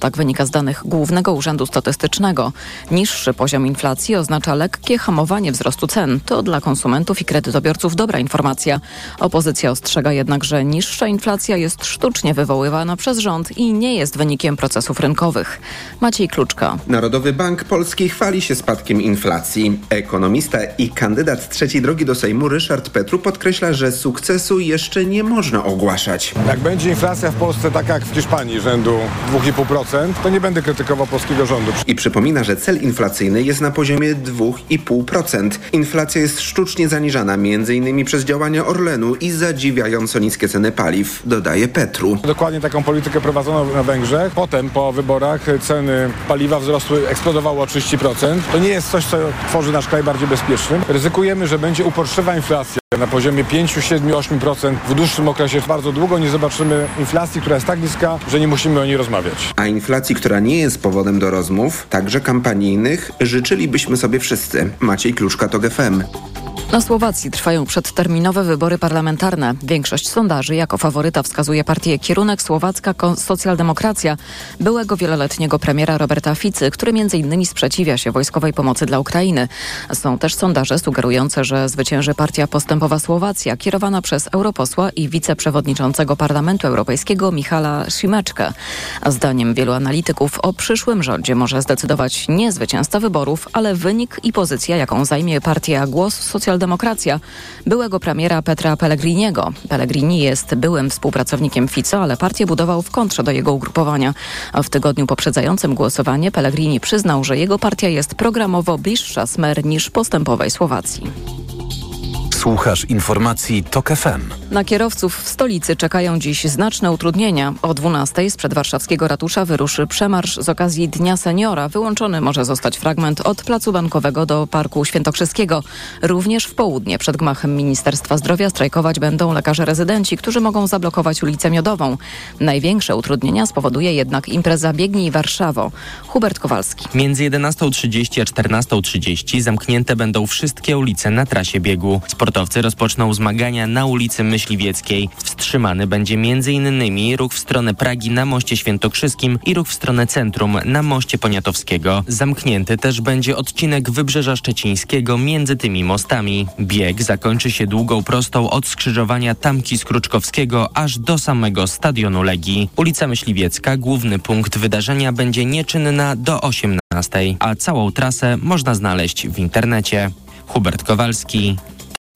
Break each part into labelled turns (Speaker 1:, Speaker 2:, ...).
Speaker 1: Tak wynika z danych Głównego Urzędu Statystycznego. Niższy poziom inflacji oznacza lekkie hamowanie wzrostu cen. To dla konsumentów i kredytobiorców dobra informacja. Opozycja ostrzega jednak, że niższa inflacja jest sztucznie wywoływana przez rząd i nie jest wynikiem procesów rynkowych. Maciej Kluczka.
Speaker 2: Narodowy Bank Polski chwali się spadkiem inflacji. Ekonomista i kandydat trzeciej drogi do Sejmu Ryszard Petru podkreśla, że sukcesu jeszcze nie można ogłaszać.
Speaker 3: Jak będzie inflacja w Polsce taka jak w Hiszpanii rzędu 2,5%, to nie będę krytykował polskiego rządu.
Speaker 2: I przypomina, że cel inflacyjny jest na poziomie 2,5%. Inflacja jest sztucznie zaniżana m.in. przez działania Orlenu i zadziwiająco niskie ceny paliw, dodaje Petru.
Speaker 3: Dokładnie taką politykę prowadzono na Węgrzech. Potem po wyborach ceny paliwa wzrosły, eksplodowało o 30%. To nie jest coś, co tworzy nasz kraj bardziej bezpiecznym. Ryzykujemy, że będzie uporczywa inflacja na poziomie 5, 7, 8% w dłuższym okresie. Bardzo długo nie zobaczymy inflacji, która jest tak niska, że nie musimy o niej rozmawiać.
Speaker 2: A inflacji, która nie jest powodem do rozmów, także kampanijnych, życzylibyśmy sobie wszyscy. Maciej Kluczka to GFM.
Speaker 1: Na Słowacji trwają przedterminowe wybory parlamentarne. Większość sondaży jako faworyta wskazuje partię Kierunek Słowacka Socjaldemokracja byłego wieloletniego premiera Roberta Ficy, który m.in. sprzeciwia się wojskowej pomocy dla Ukrainy. Są też sondaże sugerujące, że zwycięży partia Postępowa Słowacja kierowana przez europosła i wiceprzewodniczącego Parlamentu Europejskiego Michala Szymeczkę. Zdaniem wielu analityków o przyszłym rządzie może zdecydować nie zwycięzca wyborów, ale wynik i pozycja, jaką zajmie partia Głos Socjaldemokracja Demokracja byłego premiera Petra Pellegriniego. Pellegrini jest byłym współpracownikiem Fico, ale partię budował w kontrze do jego ugrupowania. W tygodniu poprzedzającym głosowanie Pellegrini przyznał, że jego partia jest programowo bliższa Smer niż postępowej Słowacji.
Speaker 4: Słuchasz informacji TOK FM.
Speaker 1: Na kierowców w stolicy czekają dziś znaczne utrudnienia. O 12 z przedwarszawskiego ratusza wyruszy przemarsz z okazji Dnia Seniora. Wyłączony może zostać fragment od Placu Bankowego do Parku Świętokrzyskiego. Również w południe przed gmachem Ministerstwa Zdrowia strajkować będą lekarze rezydenci, którzy mogą zablokować ulicę Miodową. Największe utrudnienia spowoduje jednak impreza Biegnij Warszawo. Hubert Kowalski.
Speaker 5: Między 11.30 a 14.30 zamknięte będą wszystkie ulice na trasie biegu. Sportowcy rozpoczną zmagania na ulicy Myśliwieckiej. Wstrzymany będzie m.in. ruch w stronę Pragi na moście świętokrzyskim i ruch w stronę centrum na moście Poniatowskiego. Zamknięty też będzie odcinek Wybrzeża Szczecińskiego między tymi mostami. Bieg zakończy się długą prostą od skrzyżowania Tamki Skruczkowskiego aż do samego stadionu Legii. Ulica Myśliwiecka, główny punkt wydarzenia, będzie nieczynna do 18, a całą trasę można znaleźć w internecie. Hubert Kowalski,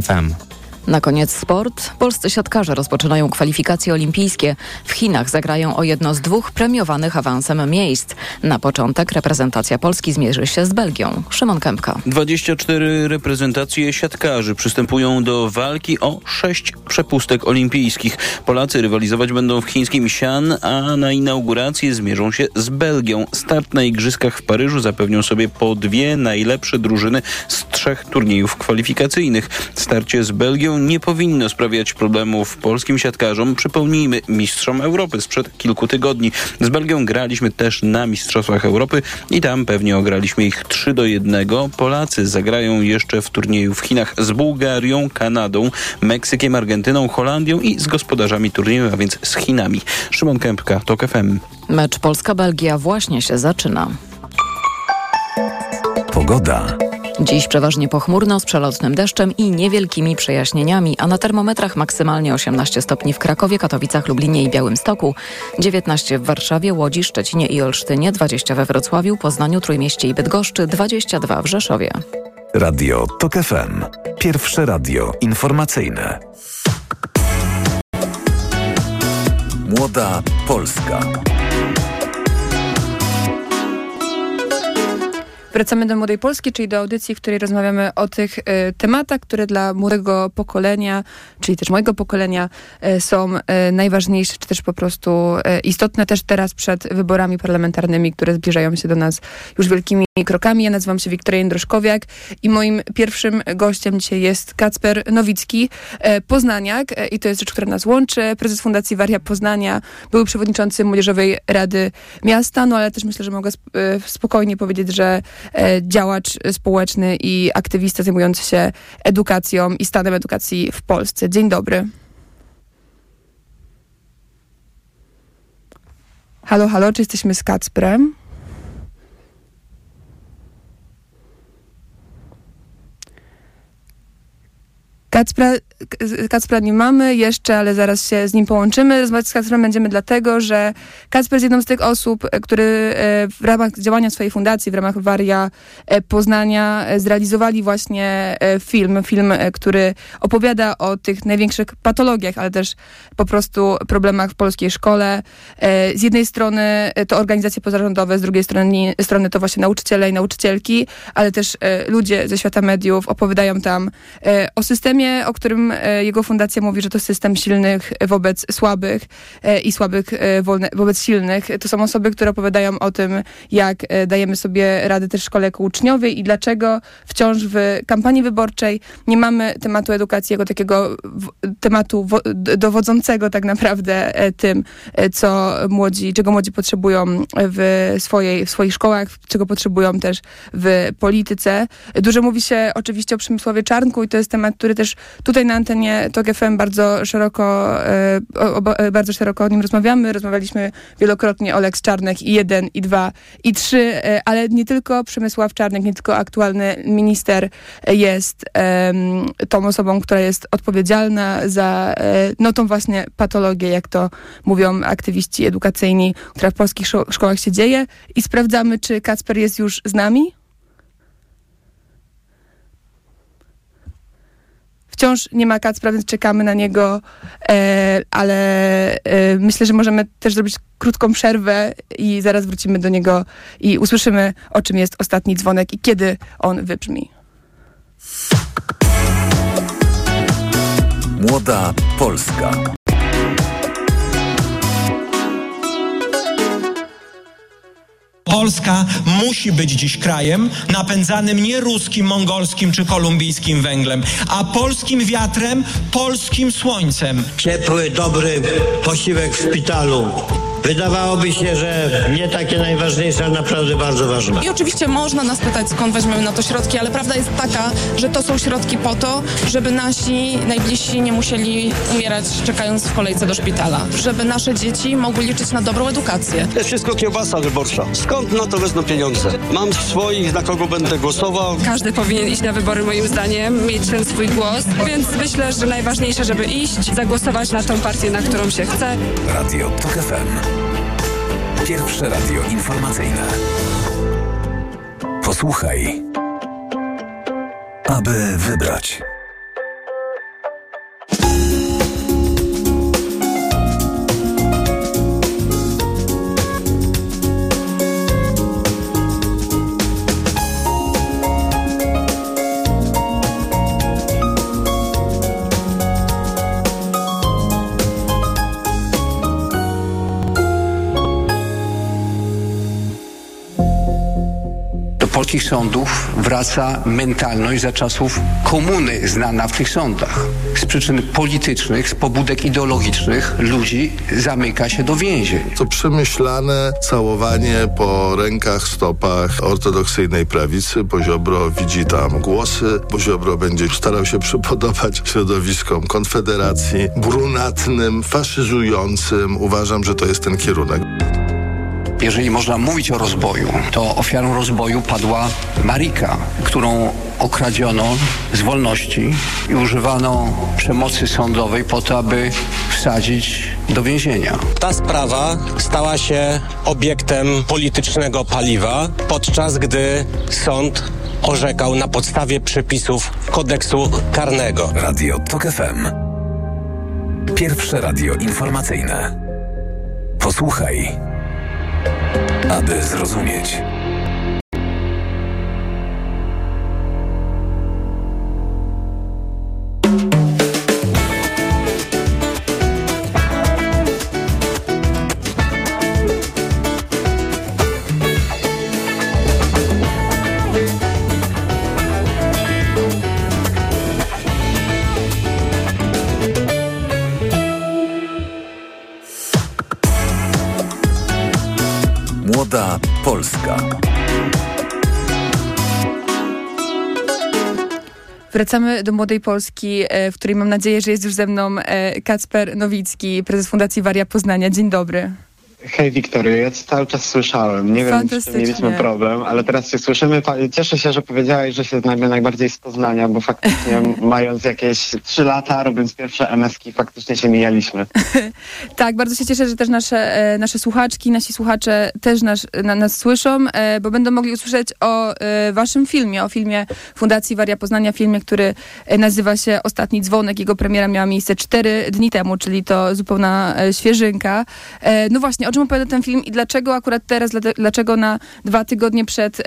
Speaker 5: FM.
Speaker 1: Na koniec sport. Polscy siatkarze rozpoczynają kwalifikacje olimpijskie. W Chinach zagrają o jedno z dwóch premiowanych awansem miejsc. Na początek reprezentacja Polski zmierzy się z Belgią. Szymon Kępka.
Speaker 6: 24 reprezentacje siatkarzy przystępują do walki o sześć przepustek olimpijskich. Polacy rywalizować będą w chińskim Xi'an, a na inaugurację zmierzą się z Belgią. Start na igrzyskach w Paryżu zapewnią sobie po dwie najlepsze drużyny z trzech turniejów kwalifikacyjnych. Starcie z Belgią nie powinno sprawiać problemów polskim siatkarzom. Przypomnijmy, mistrzom Europy sprzed kilku tygodni. Z Belgią graliśmy też na Mistrzostwach Europy i tam pewnie ograliśmy ich 3 do 1. Polacy zagrają jeszcze w turnieju w Chinach z Bułgarią, Kanadą, Meksykiem, Argentyną, Holandią i z gospodarzami turnieju, a więc z Chinami. Szymon Kępka, TOK FM.
Speaker 1: Mecz Polska-Belgia właśnie się zaczyna.
Speaker 4: Pogoda.
Speaker 1: Dziś przeważnie pochmurno z przelotnym deszczem i niewielkimi przejaśnieniami, a na termometrach maksymalnie 18 stopni w Krakowie, Katowicach, Lublinie i Białymstoku, 19 w Warszawie, Łodzi, Szczecinie i Olsztynie, 20 we Wrocławiu, Poznaniu, Trójmieście i Bydgoszczy, 22 w Rzeszowie.
Speaker 4: Radio TOK FM. Pierwsze radio informacyjne. Młoda Polska.
Speaker 7: Wracamy do Młodej Polski, czyli do audycji, w której rozmawiamy o tych y, tematach, które dla młodego pokolenia, czyli też mojego pokolenia y, są y, najważniejsze, czy też po prostu istotne też teraz przed wyborami parlamentarnymi, które zbliżają się do nas już wielkimi krokami. Ja nazywam się Wiktoria Jędroszkowiak i moim pierwszym gościem dzisiaj jest Kacper Nowicki, poznaniak i to jest rzecz, która nas łączy. Prezes Fundacji Waria Poznania, były przewodniczący Młodzieżowej Rady Miasta, no ale też myślę, że mogę spokojnie powiedzieć, że działacz społeczny i aktywista zajmujący się edukacją i stanem edukacji w Polsce. Dzień dobry. Halo, halo, czy jesteśmy z Kacprem? Kacpra, Kacpra nie mamy jeszcze, ale zaraz się z nim połączymy. Rozmawiać z Kacprem będziemy dlatego, że Kacper jest jedną z tych osób, e, który e, w ramach działania swojej fundacji, w ramach Waria e, Poznania zrealizowali właśnie film, film, który opowiada o tych największych patologiach, ale też po prostu problemach w polskiej szkole. Z jednej strony to organizacje pozarządowe, z drugiej strony, strony to właśnie nauczyciele i nauczycielki, ale też ludzie ze świata mediów opowiadają tam o systemie o którym e, jego fundacja mówi, że to system silnych wobec słabych e, i słabych e, wobec silnych. To są osoby, które opowiadają o tym, jak dajemy sobie radę też szkole jako uczniowie i dlaczego wciąż w kampanii wyborczej nie mamy tematu edukacji jako takiego tematu dowodzącego tak naprawdę tym, co młodzi, czego młodzi potrzebują w, swojej, w swoich szkołach, czego potrzebują też w polityce. Dużo mówi się oczywiście o Przemysławie Czarnku i to jest temat, który też tutaj na antenie TOG FM bardzo szeroko, e, e, bardzo szeroko o nim rozmawiamy. Rozmawialiśmy wielokrotnie o Lex Czarnek i jeden, i dwa, i trzy, e, ale nie tylko Przemysław Czarnek, nie tylko aktualny minister jest tą osobą, która jest odpowiedzialna za no tą właśnie patologię, jak to mówią aktywiści edukacyjni, która w polskich szkołach się dzieje i sprawdzamy, czy Kacper jest już z nami. Wciąż nie ma Kacpra, więc czekamy na niego, e, ale e, myślę, że możemy też zrobić krótką przerwę i zaraz wrócimy do niego i usłyszymy, o czym jest ostatni dzwonek i kiedy on wybrzmi.
Speaker 4: Młoda Polska.
Speaker 8: Polska musi być dziś krajem napędzanym nie ruskim, mongolskim czy kolumbijskim węglem, a polskim wiatrem, polskim słońcem.
Speaker 9: Ciepły, dobry posiłek w szpitalu Wydawałoby się, że nie takie najważniejsze, ale naprawdę bardzo ważne.
Speaker 10: I oczywiście można nas pytać, skąd weźmiemy na to środki, ale prawda jest taka, że to są środki po to, żeby nasi najbliżsi nie musieli umierać czekając w kolejce do szpitala. Żeby nasze dzieci mogły liczyć na dobrą edukację.
Speaker 11: To jest wszystko kiełbasa wyborcza. Skąd na to wezmą pieniądze? Mam swoich, na kogo będę głosował.
Speaker 12: Każdy powinien iść na wybory moim zdaniem, mieć ten swój głos, więc myślę, że najważniejsze, żeby iść, zagłosować na tą partię, na którą się chce.
Speaker 4: Radio TOK FM. Pierwsze radio informacyjne. Posłuchaj, aby wybrać.
Speaker 13: Polskich sądów wraca mentalność za czasów komuny znana w tych sądach. Z przyczyn politycznych, z pobudek ideologicznych ludzi zamyka się do więzień.
Speaker 14: To przemyślane całowanie po rękach, stopach ortodoksyjnej prawicy. Poziobro widzi tam głosy. Poziobro będzie starał się przypodobać środowiskom Konfederacji, brunatnym, faszyzującym. Uważam, że to jest ten kierunek.
Speaker 13: Jeżeli można mówić o rozboju, to ofiarą rozboju padła Marika, którą okradziono z wolności i używano przemocy sądowej po to, aby wsadzić do więzienia.
Speaker 15: Ta sprawa stała się obiektem politycznego paliwa, podczas gdy sąd orzekał na podstawie przepisów kodeksu karnego.
Speaker 4: Radio TOK FM. Pierwsze radio informacyjne. Posłuchaj aby zrozumieć.
Speaker 7: Wracamy do Młodej Polski, e, w której mam nadzieję, że jest już ze mną e, Kacper Nowicki, prezes Fundacji Waria Poznania. Dzień dobry.
Speaker 16: Hej Wiktorio, ja cię cały czas słyszałem. Nie wiem, czy mieliśmy problem, ale teraz się słyszymy. Cieszę się, że powiedziałeś, że się znajdę najbardziej z Poznania, bo faktycznie mając jakieś trzy lata, robiąc pierwsze MS-ki, faktycznie się mijaliśmy.
Speaker 7: tak, bardzo się cieszę, że też nasze, e, nasze słuchaczki, nasi słuchacze też nas, na, nas słyszą, e, bo będą mogli usłyszeć o e, waszym filmie, o filmie Fundacji Waria Poznania, filmie, który nazywa się Ostatni Dzwonek. Jego premiera miała miejsce cztery dni temu, czyli to zupełna świeżynka. No właśnie, o czym opowiada ten film i dlaczego akurat teraz, dlaczego na dwa tygodnie przed,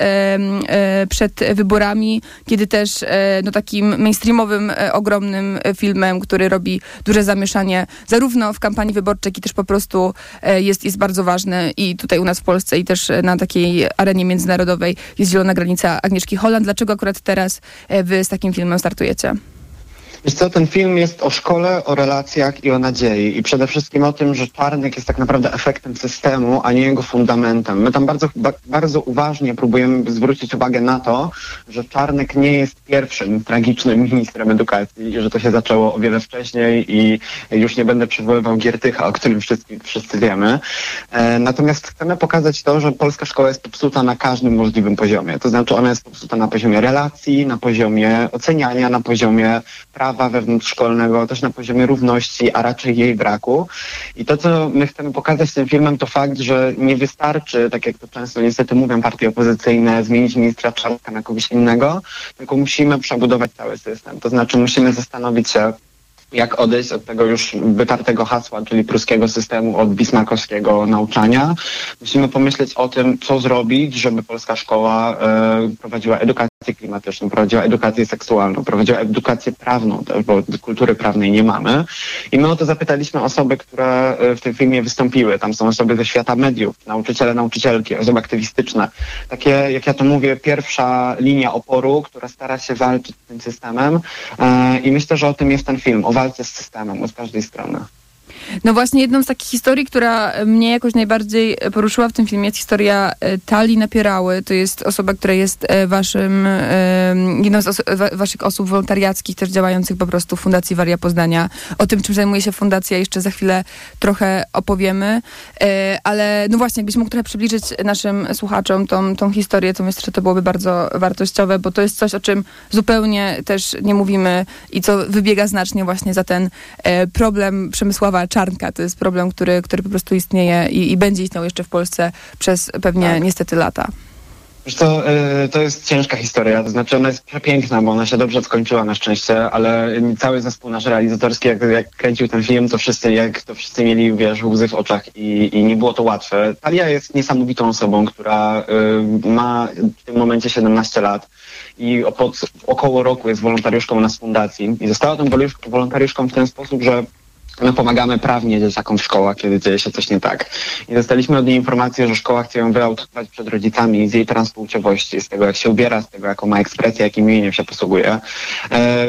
Speaker 7: przed wyborami, kiedy też no, takim mainstreamowym, ogromnym filmem, który robi duże zamieszanie zarówno w kampanii wyborczej, jak i też po prostu jest, jest bardzo ważny i tutaj u nas w Polsce i też na takiej arenie międzynarodowej jest Zielona Granica Agnieszki Holland. Dlaczego akurat teraz wy z takim filmem startujecie?
Speaker 16: Wiesz co, ten film jest o szkole, o relacjach i o nadziei. I przede wszystkim o tym, że czarnek jest tak naprawdę efektem systemu, a nie jego fundamentem. My tam bardzo, ba bardzo uważnie próbujemy zwrócić uwagę na to, że czarnek nie jest pierwszym tragicznym ministrem edukacji i że to się zaczęło o wiele wcześniej i już nie będę przywoływał Giertycha, o którym wszyscy, wszyscy wiemy. E, natomiast chcemy pokazać to, że polska szkoła jest popsuta na każdym możliwym poziomie. To znaczy ona jest popsuta na poziomie relacji, na poziomie oceniania, na poziomie prawa prawa wewnątrzszkolnego, też na poziomie równości, a raczej jej braku. I to, co my chcemy pokazać tym filmem, to fakt, że nie wystarczy, tak jak to często niestety mówią partie opozycyjne, zmienić ministra Czarnka na kogoś innego, tylko musimy przebudować cały system. To znaczy musimy zastanowić się, jak odejść od tego już wytartego hasła, czyli pruskiego systemu, od bismarckowskiego nauczania. Musimy pomyśleć o tym, co zrobić, żeby polska szkoła e, prowadziła edukację klimatyczną, prowadziła edukację seksualną, prowadziła edukację prawną, bo kultury prawnej nie mamy. I my o to zapytaliśmy osoby, które e, w tym filmie wystąpiły. Tam są osoby ze świata mediów, nauczyciele, nauczycielki, osoby aktywistyczne. Takie, jak ja to mówię, pierwsza linia oporu, która stara się walczyć z tym systemem. E, I myślę, że o tym jest ten film, o walce z systemem od każdej strony.
Speaker 7: No właśnie jedną z takich historii, która mnie jakoś najbardziej poruszyła w tym filmie jest historia e, Tali Napierały. To jest osoba, która jest e, waszym, e, jedną z waszych osób wolontariackich, też działających po prostu w Fundacji Waria Poznania. O tym, czym zajmuje się fundacja jeszcze za chwilę trochę opowiemy. Ale no właśnie, jakbyś mógł trochę przybliżyć naszym słuchaczom tą, tą historię, to myślę, że to byłoby bardzo wartościowe, bo to jest coś, o czym zupełnie też nie mówimy i co wybiega znacznie właśnie za ten problem Przemysława czarnka. To jest problem, który, który po prostu istnieje i, i będzie istniał jeszcze w Polsce przez pewnie tak. niestety lata.
Speaker 16: To, y, to jest ciężka historia, to znaczy ona jest przepiękna, bo ona się dobrze skończyła na szczęście, ale cały zespół nasz realizatorski, jak, jak kręcił ten film, to wszyscy, jak to wszyscy mieli, wiesz, łzy w oczach i, i nie było to łatwe. Talia jest niesamowitą osobą, która y, ma w tym momencie 17 lat i pod około roku jest wolontariuszką nas fundacji i została tą wolontariuszką w ten sposób, że My pomagamy prawnie dzieciakom w szkołach, kiedy dzieje się coś nie tak. I dostaliśmy od niej informację, że szkoła chce ją wyautować przed rodzicami z jej transpłciowości, z tego jak się ubiera, z tego jaką ma ekspresję, jakim imieniem się posługuje. E,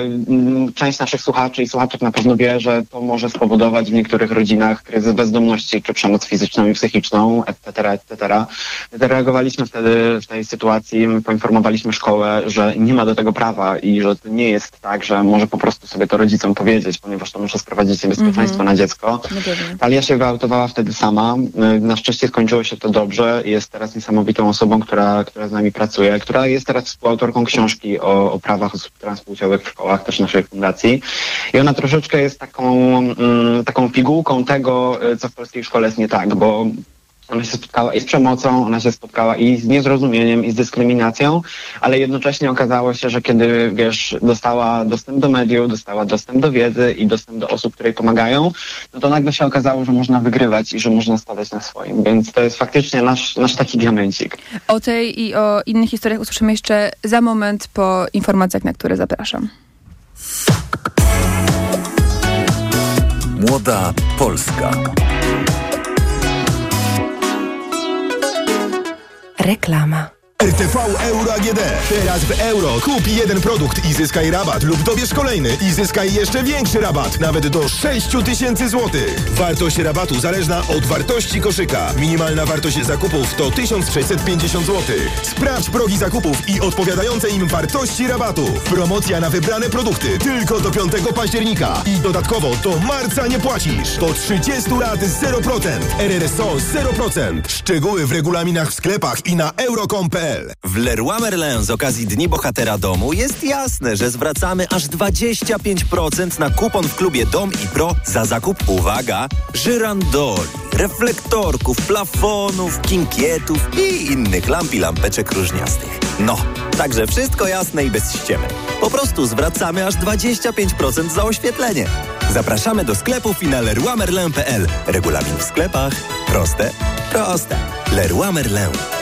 Speaker 16: część naszych słuchaczy i słuchaczek na pewno wie, że to może spowodować w niektórych rodzinach kryzys bezdomności czy przemoc fizyczną i psychiczną, etc., etc. Zareagowaliśmy wtedy w tej sytuacji, poinformowaliśmy szkołę, że nie ma do tego prawa i że to nie jest tak, że może po prostu sobie to rodzicom powiedzieć, ponieważ to może sprowadzić niebezpieczeństwo państwo na dziecko. Talia się wyautowała wtedy sama. Y, na szczęście skończyło się to dobrze. Jest teraz niesamowitą osobą, która, która z nami pracuje, która jest teraz współautorką książki o, o prawach osób transpłciowych w szkołach, też naszej fundacji. I ona troszeczkę jest taką, mm, taką pigułką tego, y, co w polskiej szkole jest nie tak, bo ona się spotkała i z przemocą, ona się spotkała i z niezrozumieniem, i z dyskryminacją, ale jednocześnie okazało się, że kiedy, wiesz, dostała dostęp do mediów, dostała dostęp do wiedzy i dostęp do osób, które jej pomagają, no to nagle się okazało, że można wygrywać i że można stawiać na swoim. Więc to jest faktycznie nasz, nasz taki diamencik.
Speaker 7: O tej i o innych historiach usłyszymy jeszcze za moment po informacjach, na które zapraszam.
Speaker 4: Młoda Polska.
Speaker 17: Reklama. RTV Euro AGD. Teraz w euro kup jeden produkt i zyskaj rabat lub dobierz kolejny i zyskaj jeszcze większy rabat, nawet do 6 tysięcy złotych. Wartość rabatu zależna od wartości koszyka. Minimalna wartość zakupów to 1650 zł. Sprawdź progi zakupów i odpowiadające im wartości rabatu. Promocja na wybrane produkty tylko do 5 października. I dodatkowo do marca nie płacisz. Do 30 lat 0%. RRSO 0%. Szczegóły w regulaminach w sklepach i na euro.com.pl
Speaker 18: w Leroy Merlin z okazji Dni Bohatera Domu jest jasne, że zwracamy aż 25% na kupon w klubie Dom i Pro za zakup, uwaga, żyrandoli, reflektorków, plafonów, kinkietów i innych lamp i lampeczek różniastych. No, także wszystko jasne i bez ściemy. Po prostu zwracamy aż 25% za oświetlenie. Zapraszamy do sklepów i na leroymerlin.pl. Regulamin w sklepach. Proste, proste. Leroy Merlin.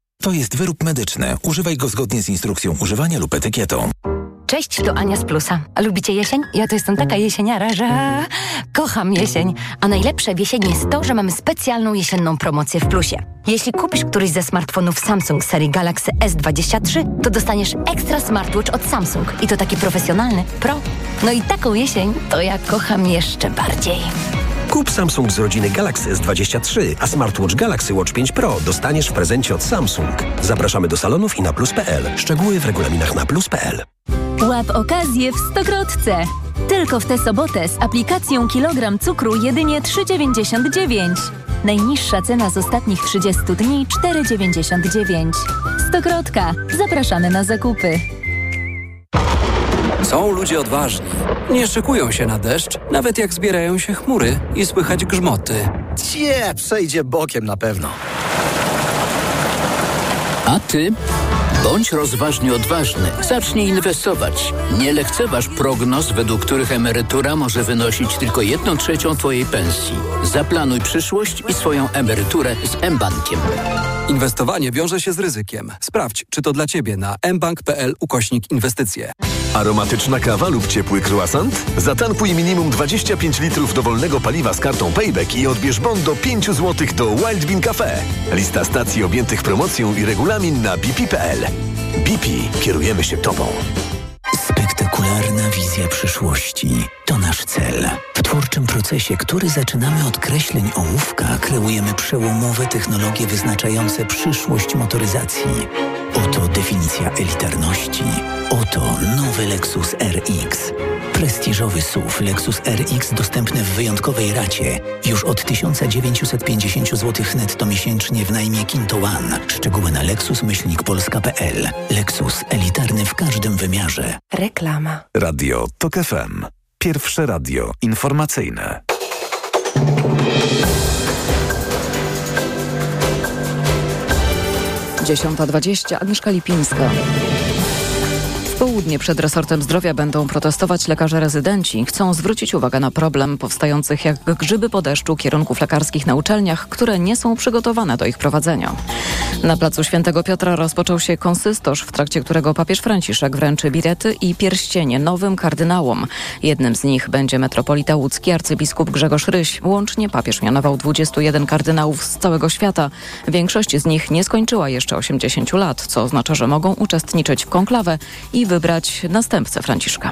Speaker 19: To jest wyrób medyczny. Używaj go zgodnie z instrukcją używania lub etykietą.
Speaker 20: Cześć, to Ania z Plusa. Lubicie jesień? Ja to jestem taka jesieniara, że kocham jesień. A najlepsze w jesieni jest to, że mamy specjalną jesienną promocję w Plusie. Jeśli kupisz któryś ze smartfonów Samsung serii Galaxy S23, to dostaniesz ekstra smartwatch od Samsung. I to taki profesjonalny, pro. No i taką jesień to ja kocham jeszcze bardziej.
Speaker 21: Kup Samsung z rodziny Galaxy S23, a smartwatch Galaxy Watch 5 Pro dostaniesz w prezencie od Samsung. Zapraszamy do salonów i na plus.pl. Szczegóły w regulaminach na plus.pl.
Speaker 22: Łap okazję w Stokrotce. Tylko w tę sobotę z aplikacją kilogram cukru jedynie 3,99. Najniższa cena z ostatnich 30 dni 4,99. Stokrotka. Zapraszamy na zakupy.
Speaker 23: Są ludzie odważni. Nie szykują się na deszcz, nawet jak zbierają się chmury i słychać grzmoty.
Speaker 24: Cie, przejdzie bokiem na pewno.
Speaker 25: A ty? Bądź rozważnie odważny. Zacznij inwestować. Nie lekceważ prognoz, według których emerytura może wynosić tylko jedną trzecią Twojej pensji. Zaplanuj przyszłość i swoją emeryturę z mBankiem.
Speaker 23: Inwestowanie wiąże się z ryzykiem. Sprawdź, czy to dla Ciebie na mbank.pl ukośnik inwestycje.
Speaker 26: Aromatyczna kawa lub ciepły croissant? Zatankuj minimum 25 litrów dowolnego paliwa z kartą Payback i odbierz bon do 5 zł do Wild Bean Cafe. Lista stacji objętych promocją i regulamin na bp.pl. BP. Kierujemy się Tobą.
Speaker 27: Spektakularna wizja przyszłości to nasz cel. W twórczym procesie, który zaczynamy od kreśleń ołówka, kreujemy przełomowe technologie wyznaczające przyszłość motoryzacji. Oto definicja elitarności. Oto nowy Lexus RX. Prestiżowy SUV Lexus RX dostępny w wyjątkowej racie. Już od 1950 zł netto miesięcznie w najmie Kinto One. Szczegóły na lexus-polska.pl. Lexus elitarny w każdym wymiarze.
Speaker 20: Reklama.
Speaker 19: Radio TOK FM. Pierwsze radio informacyjne.
Speaker 1: Dziesiąta dwadzieścia. Agnieszka Lipińska. Południe przed resortem zdrowia będą protestować lekarze rezydenci. Chcą zwrócić uwagę na problem powstających jak grzyby po deszczu kierunków lekarskich na uczelniach, które nie są przygotowane do ich prowadzenia. Na placu Świętego Piotra rozpoczął się konsystosz, w trakcie którego papież Franciszek wręczy birety i pierścienie nowym kardynałom. Jednym z nich będzie metropolita łódzki arcybiskup Grzegorz Ryś. Łącznie papież mianował 21 kardynałów z całego świata. Większość z nich nie skończyła jeszcze 80 lat, co oznacza, że mogą uczestniczyć w konklawę i wybrać następcę Franciszka.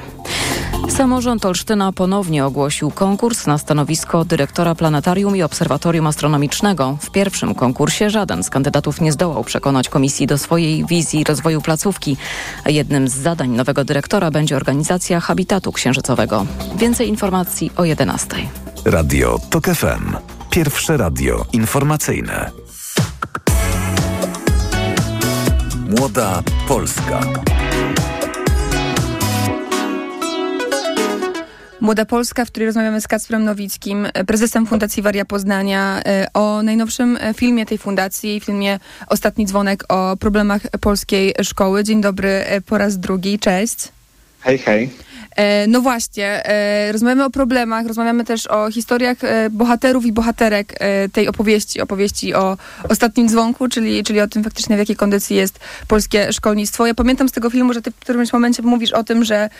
Speaker 1: Samorząd Olsztyna ponownie ogłosił konkurs na stanowisko dyrektora planetarium i obserwatorium astronomicznego. W pierwszym konkursie żaden z kandydatów nie zdołał przekonać komisji do swojej wizji rozwoju placówki. Jednym z zadań nowego dyrektora będzie organizacja habitatu księżycowego. Więcej informacji o 11.
Speaker 19: Radio TOK FM. Pierwsze radio informacyjne. Młoda Polska.
Speaker 7: Młoda Polska, w której rozmawiamy z Kacprem Nowickim, prezesem Fundacji Waria Poznania, o najnowszym filmie tej fundacji, filmie Ostatni dzwonek o problemach polskiej szkoły. Dzień dobry po raz drugi, cześć.
Speaker 16: Hej, hej.
Speaker 7: E, no właśnie, e, rozmawiamy o problemach, rozmawiamy też o historiach e, bohaterów i bohaterek tej opowieści, opowieści o ostatnim dzwonku, czyli, czyli o tym faktycznie w jakiej kondycji jest polskie szkolnictwo. Ja pamiętam z tego filmu, że ty w którymś momencie mówisz o tym, że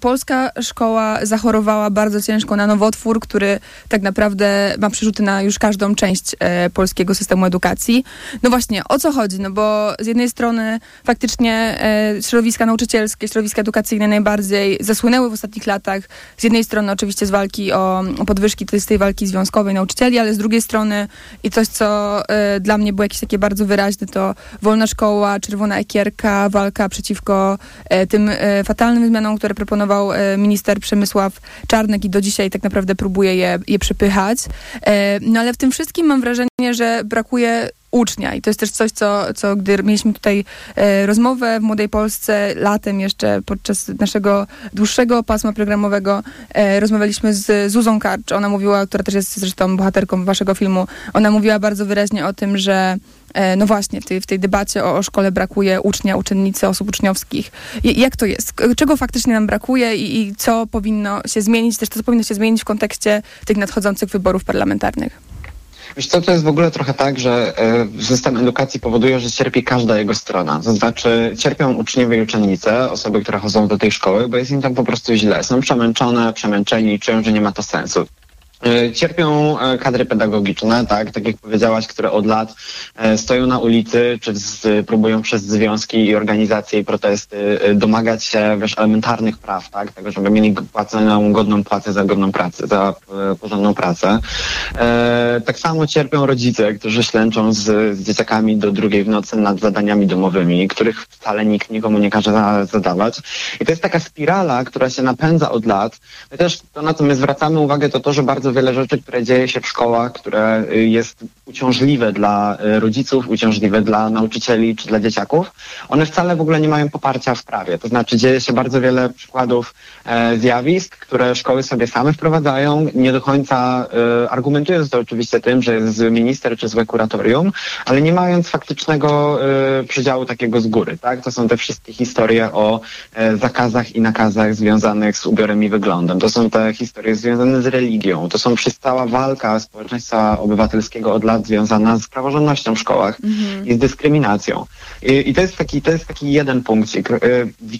Speaker 7: polska szkoła zachorowała bardzo ciężko na nowotwór, który tak naprawdę ma przerzuty na już każdą część polskiego systemu edukacji. No właśnie, o co chodzi? No bo z jednej strony faktycznie środowiska nauczycielskie, środowiska edukacyjne najbardziej zasłynęły w ostatnich latach z jednej strony oczywiście z walki o, o podwyżki, to jest tej walki związkowej nauczycieli, ale z drugiej strony i coś, co y, dla mnie było jakieś takie bardzo wyraźne, to wolna szkoła, czerwona ekierka, walka przeciwko y, tym y, fatalnym zmianom, które proponował minister Przemysław Czarnek i do dzisiaj tak naprawdę próbuje je, je przepychać. no ale w tym wszystkim mam wrażenie, że brakuje ucznia. I to jest też coś, co, co gdy mieliśmy tutaj e, rozmowę w Młodej Polsce latem jeszcze podczas naszego dłuższego pasma programowego e, rozmawialiśmy z Zuzą Karcz. Ona mówiła, która też jest zresztą bohaterką waszego filmu, ona mówiła bardzo wyraźnie o tym, że e, no właśnie, w tej, w tej debacie o, o szkole brakuje ucznia, uczennicy, osób uczniowskich. I, jak to jest? Czego faktycznie nam brakuje i, i co powinno się zmienić? Też to, co powinno się zmienić w kontekście tych nadchodzących wyborów parlamentarnych?
Speaker 16: Wiesz co, to jest w ogóle trochę tak, że y, system edukacji powoduje, że cierpi każda jego strona. To znaczy cierpią uczniowie i uczennice, osoby, które chodzą do tej szkoły, bo jest im tam po prostu źle. Są przemęczone, przemęczeni, czują, że nie ma to sensu. E, cierpią e, kadry pedagogiczne, tak, tak jak powiedziałaś, które od lat e, stoją na ulicy, czy z, próbują przez związki i organizacje i protesty domagać się wiesz, elementarnych praw, tak, tego, żeby mieli płaconą godną płacę za godną pracę, za porządną pracę. E, tak samo cierpią rodzice, którzy ślęczą z, z dzieciakami do drugiej w nocy nad zadaniami domowymi, których wcale nikt nikomu nie każe za, zadawać. I to jest taka spirala, która się napędza od lat. My też to, na co my zwracamy uwagę, to to, że bardzo wiele rzeczy, które dzieje się w szkołach, które y, jest uciążliwe dla y, rodziców, uciążliwe dla nauczycieli czy dla dzieciaków, one wcale w ogóle nie mają poparcia w prawie. To znaczy dzieje się bardzo wiele przykładów e, zjawisk, które szkoły sobie same wprowadzają, nie do końca e, argumentując to oczywiście tym, że jest minister czy złe kuratorium, ale nie mając faktycznego e, przydziału takiego z góry. Tak? To są te wszystkie historie o e, zakazach i nakazach związanych z ubiorem i wyglądem. To są te historie związane z religią. To są przez cała walka społeczeństwa obywatelskiego od lat związana z praworządnością w szkołach mhm. i z dyskryminacją. I, I, to jest taki, to jest taki jeden punkcik. Y,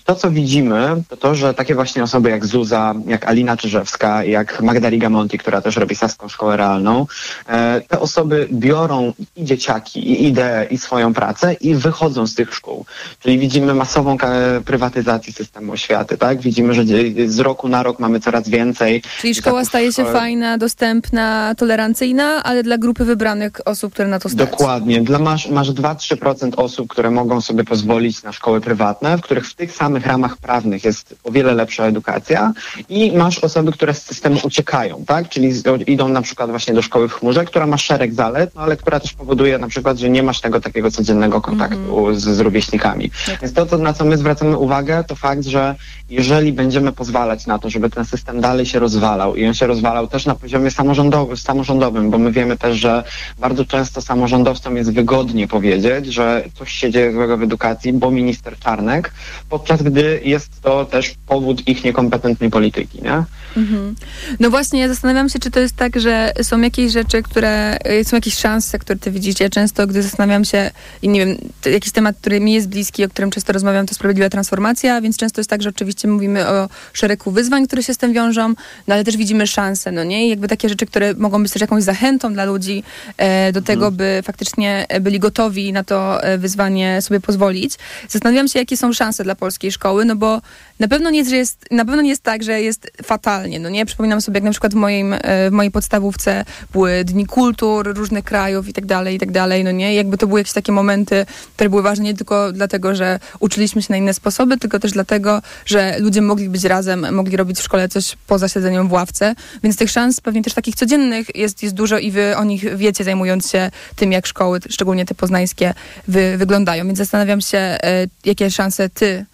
Speaker 16: to, co widzimy, to to, że takie właśnie osoby jak Zuza, jak Alina Czyżewska, jak Magda Rigamonti, która też robi Saską Szkołę Realną, e, te osoby biorą i dzieciaki, i ideę, i swoją pracę i wychodzą z tych szkół. Czyli widzimy masową prywatyzację systemu oświaty, tak? Widzimy, że z roku na rok mamy coraz więcej.
Speaker 7: Czyli szkoła staje się fajna, dostępna, tolerancyjna, ale dla grupy wybranych osób, które na to stać.
Speaker 16: Dokładnie. Dla masz, masz 2-3% osób, które mogą sobie pozwolić na szkoły prywatne, w których w tych samych ramach prawnych jest o wiele lepsza edukacja i masz osoby, które z systemu uciekają, tak? Czyli idą na przykład właśnie do szkoły w chmurze, która ma szereg zalet, no ale która też powoduje na przykład, że nie masz tego takiego codziennego kontaktu mm -hmm. z, z rówieśnikami. Tak. Więc to, to, na co my zwracamy uwagę, to fakt, że jeżeli będziemy pozwalać na to, żeby ten system dalej się rozwalał i on się rozwalał też na poziomie samorządowym, samorządowym bo my wiemy też, że bardzo często samorządowcom jest wygodnie powiedzieć, że coś się dzieje złego w edukacji, bo minister Czarnek, podczas gdy jest to też powód ich niekompetentnej polityki, nie? Mhm.
Speaker 7: No właśnie, ja zastanawiam się, czy to jest tak, że są jakieś rzeczy, które, y, są jakieś szanse, które ty widzicie. Często, gdy zastanawiam się, i nie wiem, jakiś temat, który mi jest bliski, o którym często rozmawiam, to sprawiedliwa transformacja, więc często jest tak, że oczywiście mówimy o szeregu wyzwań, które się z tym wiążą, no ale też widzimy szanse, no nie? I jakby takie rzeczy, które mogą być też jakąś zachętą dla ludzi e, do tego, mhm. by faktycznie byli gotowi na to e, wyzwanie sobie pozwolić. Zastanawiam się, jakie są szanse dla polskiej szkoły, no bo na pewno nie jest, na pewno nie jest tak, że jest fatalnie, no nie? Przypominam sobie, jak na przykład w, moim, e, w mojej podstawówce były dni kultur różnych krajów i tak dalej, i tak dalej, no nie? Jakby to były jakieś takie momenty, które były ważne nie tylko dlatego, że uczyliśmy się na inne sposoby, tylko też dlatego, że ludzie mogli być razem, mogli robić w szkole coś poza siedzeniem w ławce, więc tych szans pewnie też takich codziennych jest, jest dużo i wy o nich wiecie, zajmując się tym, jak szkoły, szczególnie te poznańskie, wy, wyglądają. Więc zastanawiam się, e, jakie szanse ty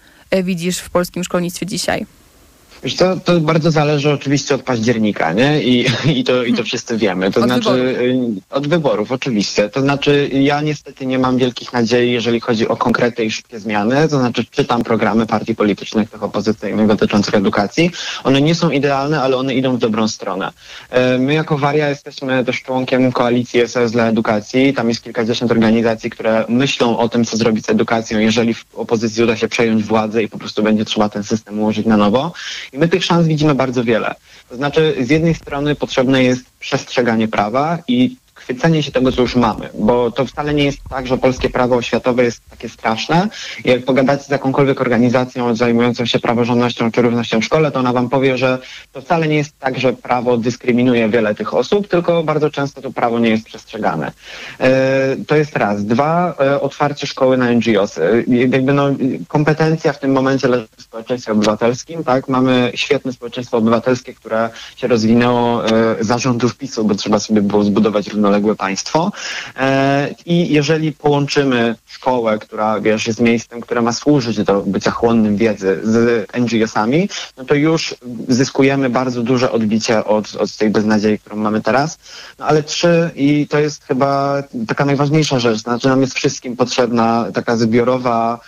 Speaker 7: widzisz w polskim szkolnictwie dzisiaj?
Speaker 16: Wiesz co, to bardzo zależy oczywiście od października, nie? I, i, to, i to wszyscy wiemy. To
Speaker 7: Od
Speaker 16: znaczy
Speaker 7: wyborów.
Speaker 16: y, od wyborów, oczywiście. To znaczy ja niestety nie mam wielkich nadziei, jeżeli chodzi o konkretne i szybkie zmiany. To znaczy czytam programy partii politycznych, tych opozycyjnych dotyczących edukacji. One nie są idealne, ale one idą w dobrą stronę. E, My jako Waria jesteśmy też członkiem koalicji SOS dla edukacji. Tam jest kilkadziesiąt organizacji, które myślą o tym, co zrobić z edukacją, jeżeli w opozycji uda się przejąć władzę i po prostu będzie trzeba ten system ułożyć na nowo. I my tych szans widzimy bardzo wiele. To znaczy, z jednej strony potrzebne jest przestrzeganie prawa i chwycenie się tego, co już mamy, bo to wcale nie jest tak, że polskie prawo oświatowe jest takie straszne. Jak pogadacie z jakąkolwiek organizacją zajmującą się praworządnością czy równością w szkole, to ona wam powie, że to wcale nie jest tak, że prawo dyskryminuje wiele tych osób, tylko bardzo często to prawo nie jest przestrzegane. E, to jest raz. Dwa, e, otwarcie szkoły na NGOs. E, jakby no, kompetencja w tym momencie leży w społeczeństwie obywatelskim, tak? Mamy świetne społeczeństwo obywatelskie, które się rozwinęło e, za rządów PiSu, bo trzeba sobie było zbudować równoległe państwo. E, I jeżeli połączymy szkołę, która wiesz, jest miejscem, które ma służyć do bycia chłonnym wiedzy z NGO-sami, no to już zyskujemy bardzo duże odbicie od, od tej beznadziei, którą mamy teraz. No ale trzy, i to jest chyba taka najważniejsza rzecz, znaczy nam jest wszystkim potrzebna taka zbiorowa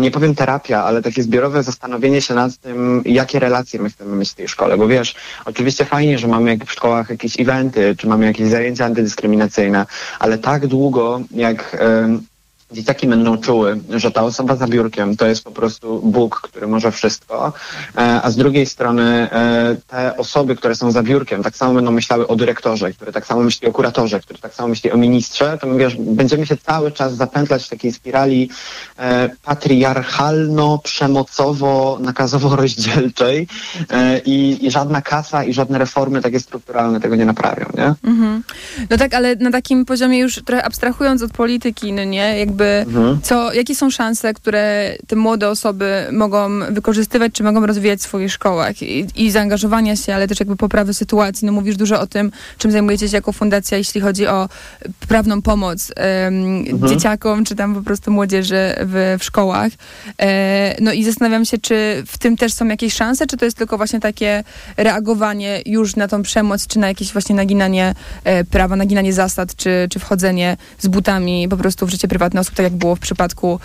Speaker 16: nie powiem terapia, ale takie zbiorowe zastanowienie się nad tym, jakie relacje my chcemy mieć w tej szkole. Bo wiesz, oczywiście fajnie, że mamy w szkołach jakieś eventy, czy mamy jakieś zajęcia antydyskryminacyjne, ale tak długo, jak dzieciaki będą czuły, że ta osoba za biurkiem to jest po prostu Bóg, który może wszystko, e, a z drugiej strony e, te osoby, które są za biurkiem, tak samo będą myślały o dyrektorze, który tak samo myśli o kuratorze, który tak samo myśli o ministrze, to wiesz, będziemy się cały czas zapętlać w takiej spirali e, patriarchalno-przemocowo-nakazowo-rozdzielczej i, i żadna kasa i żadne reformy takie strukturalne tego nie naprawią, nie?
Speaker 7: Mhm. No tak, ale na takim poziomie już trochę abstrahując od polityki, no nie, jakby
Speaker 16: Mhm.
Speaker 7: co, jakie są szanse, które te młode osoby mogą wykorzystywać, czy mogą rozwijać w swoich szkołach i, i zaangażowania się, ale też jakby poprawy sytuacji. No mówisz dużo o tym, czym zajmujecie się jako fundacja, jeśli chodzi o prawną pomoc
Speaker 16: Mhm.
Speaker 7: dzieciakom, czy tam po prostu młodzieży w, w szkołach. E, no i zastanawiam się, czy w tym też są jakieś szanse, czy to jest tylko właśnie takie reagowanie już na tą przemoc, czy na jakieś właśnie naginanie e, prawa, naginanie zasad, czy, czy wchodzenie z butami po prostu w życie prywatne osób, tak jak było w przypadku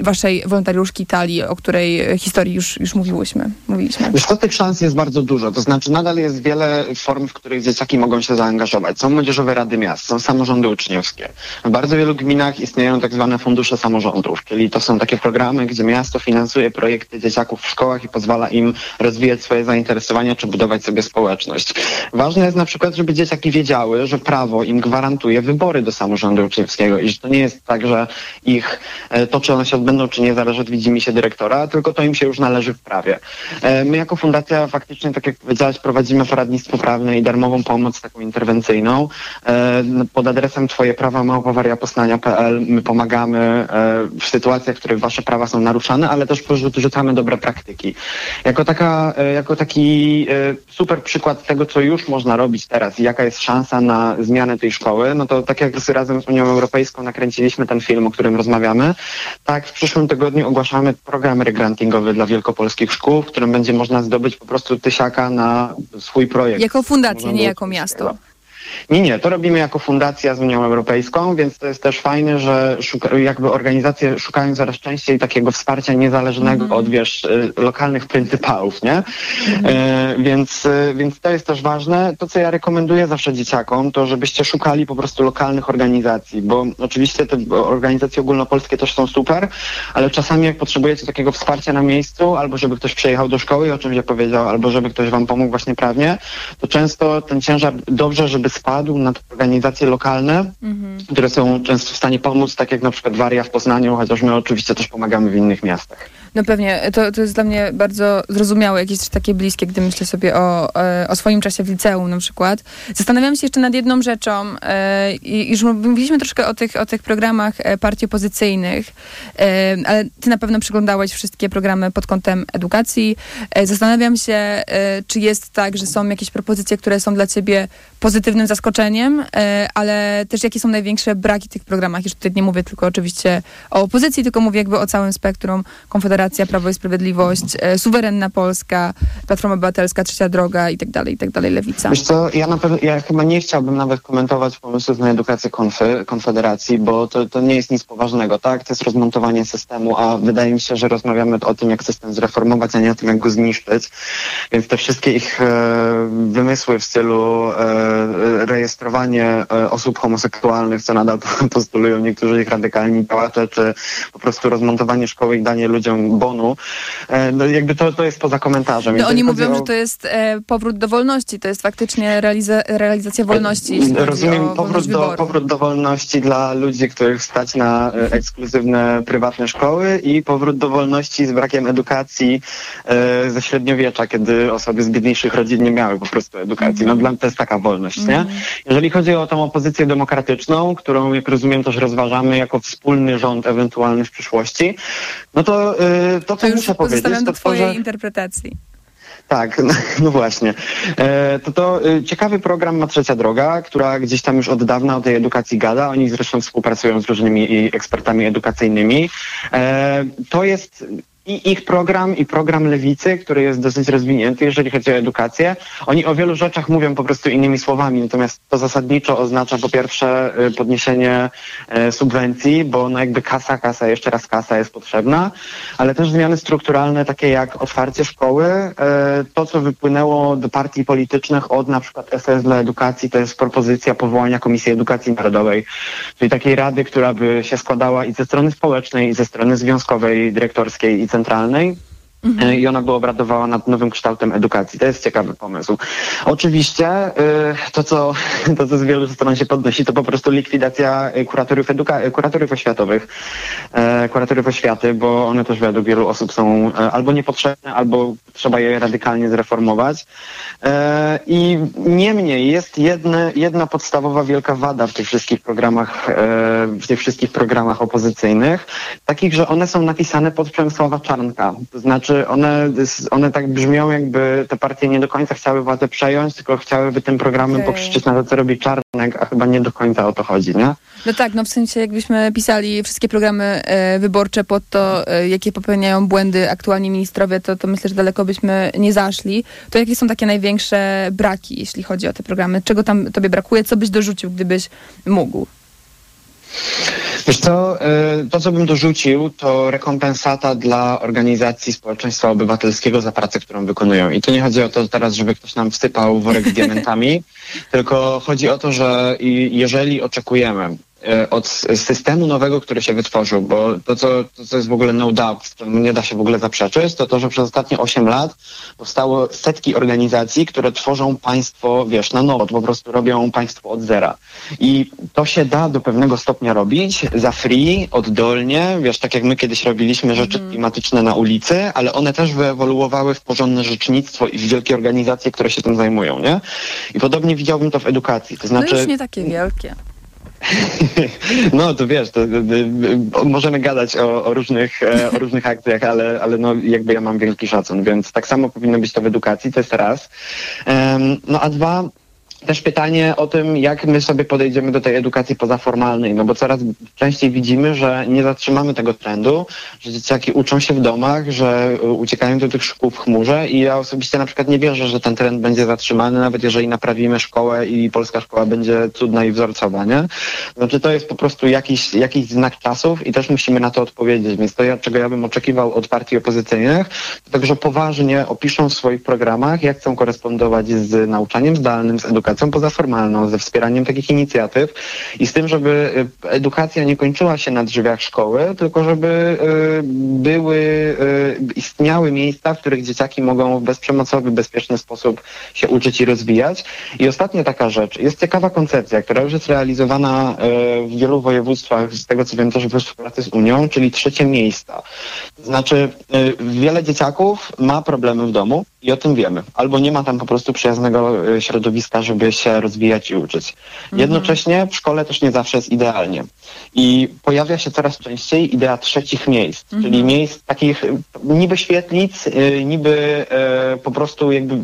Speaker 7: waszej wolontariuszki Talii, o której historii już, już mówiłyśmy, mówiliśmy.
Speaker 16: Wiesz co, tych szans jest bardzo dużo. To znaczy nadal jest wiele form, w których dzieciaki mogą się zaangażować. Są młodzieżowe rady miast, są samorządy uczniowskie. W bardzo wielu gminach istnieją tak zwane fundusze samorządów, czyli to są takie programy, gdzie miasto finansuje projekty dzieciaków w szkołach i pozwala im rozwijać swoje zainteresowania czy budować sobie społeczność. Ważne jest na przykład, żeby dzieciaki wiedziały, że prawo im gwarantuje wybory do samorządu uczniowskiego i że to nie jest tak, że ich e, to, czy one się odbędą, czy nie, zależy od widzimisię dyrektora, tylko to im się już należy w prawie. E, My jako fundacja faktycznie, tak jak powiedziałaś, prowadzimy poradnictwo prawne i darmową pomoc taką interwencyjną. E, Pod adresem twoje prawa małpowariapoznania.pl my pomagamy w sytuacjach, w których wasze prawa są naruszane, ale też porzucamy dobre praktyki. Jako, taka, jako taki super przykład tego, co już można robić teraz i jaka jest szansa na zmianę tej szkoły, no to tak jak razem z Unią Europejską nakręciliśmy ten film, o którym rozmawiamy, tak w przyszłym tygodniu ogłaszamy program regrantingowy dla wielkopolskich szkół, w którym będzie można zdobyć po prostu tysiaka na swój projekt.
Speaker 7: Jako fundacja, nie jako miasto.
Speaker 16: Nie, nie, to robimy jako fundacja z Unią Europejską, więc to jest też fajne, że szuka, jakby organizacje szukają coraz częściej takiego wsparcia niezależnego od, wiesz, y, lokalnych pryncypałów, nie? E, więc, y, więc to jest też ważne. To, co ja rekomenduję zawsze dzieciakom, to żebyście szukali po prostu lokalnych organizacji, bo oczywiście te organizacje ogólnopolskie też są super, ale czasami jak potrzebujecie takiego wsparcia na miejscu, albo żeby ktoś przyjechał do szkoły i o czymś opowiedział, albo żeby ktoś wam pomógł właśnie prawnie, to często ten ciężar dobrze, żeby spadł na te organizacje lokalne, które są często w stanie pomóc, tak jak na przykład Waria w Poznaniu, chociaż my oczywiście też pomagamy w innych miastach.
Speaker 7: No pewnie, to, to jest dla mnie bardzo zrozumiałe, jakieś takie bliskie, gdy myślę sobie o, e, o swoim czasie w liceum na przykład. Zastanawiam się jeszcze nad jedną rzeczą, e, i już mówiliśmy troszkę o tych, o tych programach e, partii opozycyjnych, ale ty na pewno przyglądałeś wszystkie programy pod kątem edukacji. Zastanawiam się, czy jest tak, że są jakieś propozycje, które są dla ciebie pozytywnym zaskoczeniem, ale też jakie są największe braki w tych programach. Już tutaj nie mówię tylko oczywiście o opozycji, tylko mówię jakby o całym spektrum Konfederacji Konfederacja, Prawo i Sprawiedliwość, e, Suwerenna Polska, Platforma Obywatelska, Trzecia Droga i tak dalej, i tak dalej, Lewica.
Speaker 16: Wiesz co, ja, na pewno, ja chyba nie chciałbym nawet komentować pomysłów na edukację konfy, Konfederacji, bo to, to nie jest nic poważnego, tak? To jest rozmontowanie systemu, a wydaje mi się, że rozmawiamy o tym, jak system zreformować, a nie o tym, jak go zniszczyć. Więc te wszystkie ich e, wymysły w stylu e, rejestrowanie e, osób homoseksualnych, co nadal postulują niektórzy ich radykalni działacze, czy po prostu rozmontowanie szkoły i danie ludziom bonu, e, no jakby to, to jest poza komentarzem.
Speaker 7: No oni mówią,
Speaker 16: o-
Speaker 7: że to jest e, powrót do wolności, to jest faktycznie realiza realizacja wolności.
Speaker 16: Rozumiem powrót do,
Speaker 7: wyboru.
Speaker 16: powrót do wolności dla ludzi, których stać na e, ekskluzywne prywatne szkoły i powrót do wolności z brakiem edukacji e, ze średniowiecza, kiedy osoby z biedniejszych rodzin nie miały po prostu edukacji. No dla mnie to jest taka wolność, nie?
Speaker 7: Mhm.
Speaker 16: Jeżeli chodzi o tą opozycję demokratyczną, którą jak rozumiem też rozważamy jako wspólny rząd ewentualny w przyszłości, no to e, to, co
Speaker 7: To
Speaker 16: muszę powiedzieć, to
Speaker 7: twojej
Speaker 16: że...
Speaker 7: interpretacji.
Speaker 16: Tak, no, no właśnie. E, to to y, ciekawy program ma Trzecia Droga, która gdzieś tam już od dawna o tej edukacji gada. Oni zresztą współpracują z różnymi ekspertami edukacyjnymi. E, to jest i ich program, i program Lewicy, który jest dosyć rozwinięty, jeżeli chodzi o edukację. Oni o wielu rzeczach mówią po prostu innymi słowami, natomiast to zasadniczo oznacza po pierwsze y, podniesienie e, subwencji, bo no jakby kasa, kasa, jeszcze raz kasa jest potrzebna, ale też zmiany strukturalne takie jak otwarcie szkoły, e, to co wypłynęło do partii politycznych od na przykład SS dla edukacji, to jest propozycja powołania Komisji Edukacji Narodowej, czyli takiej rady, która by się składała i ze strony społecznej, i ze strony związkowej, dyrektorskiej centralnej. E, I ona by obradowała nad nowym kształtem edukacji. To jest ciekawy pomysł. Oczywiście y, to, co, to, co z wielu stron się podnosi, to po prostu likwidacja y, kuratoriów, eduka- y, kuratoriów oświatowych, kuratoriów oświaty, bo one też według wielu osób są albo niepotrzebne, albo trzeba je radykalnie zreformować. I niemniej jest jedne, jedna podstawowa wielka wada w tych wszystkich programach, w tych wszystkich programach opozycyjnych, takich, że one są napisane pod Przemysława Czarnka. To znaczy one, one tak brzmią, jakby te partie nie do końca chciały władzę przejąć, tylko chciałyby tym programem
Speaker 7: Okej.
Speaker 16: pokrzyczeć na to, co robi Czarnek, a chyba nie do końca o to chodzi, nie?
Speaker 7: No tak, no w sensie jakbyśmy pisali wszystkie programy e, wyborcze pod to, e, jakie popełniają błędy aktualni ministrowie, to, to myślę, że daleko byśmy nie zaszli. To jakie są takie największe braki, jeśli chodzi o te programy? Czego tam tobie brakuje? Co byś dorzucił, gdybyś mógł?
Speaker 16: Wiesz co, y, to co bym dorzucił, to rekompensata dla organizacji społeczeństwa obywatelskiego za pracę, którą wykonują. I tu nie chodzi o to teraz, żeby ktoś nam wsypał worek z diamentami, tylko chodzi o to, że jeżeli oczekujemy od s- systemu nowego, który się wytworzył, bo to co, to, co jest w ogóle no doubt, czym nie da się w ogóle zaprzeczyć, to to, że przez ostatnie 8 lat powstało setki organizacji, które tworzą państwo, wiesz, na nowo, to po prostu robią państwo od zera. I to się da do pewnego stopnia robić za free, oddolnie, wiesz, tak jak my kiedyś robiliśmy rzeczy klimatyczne na ulicy, ale one też wyewoluowały w porządne rzecznictwo i w wielkie organizacje, które się tym zajmują, nie? I podobnie widziałbym to w edukacji. To znaczy,
Speaker 7: No już nie takie wielkie.
Speaker 16: no to wiesz, to, to, to, możemy gadać o, o, różnych, e, o różnych akcjach, ale, ale no, jakby ja mam wielki szacun, więc tak samo powinno być to w edukacji, to jest raz. Em, no a dwa, też pytanie o tym, jak my sobie podejdziemy do tej edukacji pozaformalnej, no bo coraz częściej widzimy, że nie zatrzymamy tego trendu, że dzieciaki uczą się w domach, że y, uciekają do tych szkół w chmurze i ja osobiście na przykład nie wierzę, że ten trend będzie zatrzymany, nawet jeżeli naprawimy szkołę i polska szkoła będzie cudna i wzorcowa, nie? Znaczy to jest po prostu jakiś, jakiś znak czasów i też musimy na to odpowiedzieć, więc to, czego ja bym oczekiwał od partii opozycyjnych, to także poważnie opiszą w swoich programach, jak chcą korespondować z nauczaniem zdalnym, z edukacją pozaformalną, ze wspieraniem takich inicjatyw i z tym, żeby y, edukacja nie kończyła się na drzwiach szkoły, tylko żeby y, były, y, istniały miejsca, w których dzieciaki mogą w bezprzemocowy, bezpieczny sposób się uczyć i rozwijać. I ostatnia taka rzecz, jest ciekawa koncepcja, która już jest realizowana w wielu województwach, z tego co wiem też we współpracy z Unią, czyli trzecie miejsca. Znaczy wiele dzieciaków ma problemy w domu i o tym wiemy. Albo nie ma tam po prostu przyjaznego środowiska, żeby żeby się rozwijać i uczyć. Jednocześnie w szkole też nie zawsze jest idealnie. I pojawia się coraz częściej idea trzecich miejsc,
Speaker 28: Mhm.
Speaker 16: czyli miejsc takich y, niby świetlic, y, niby y, po prostu jakby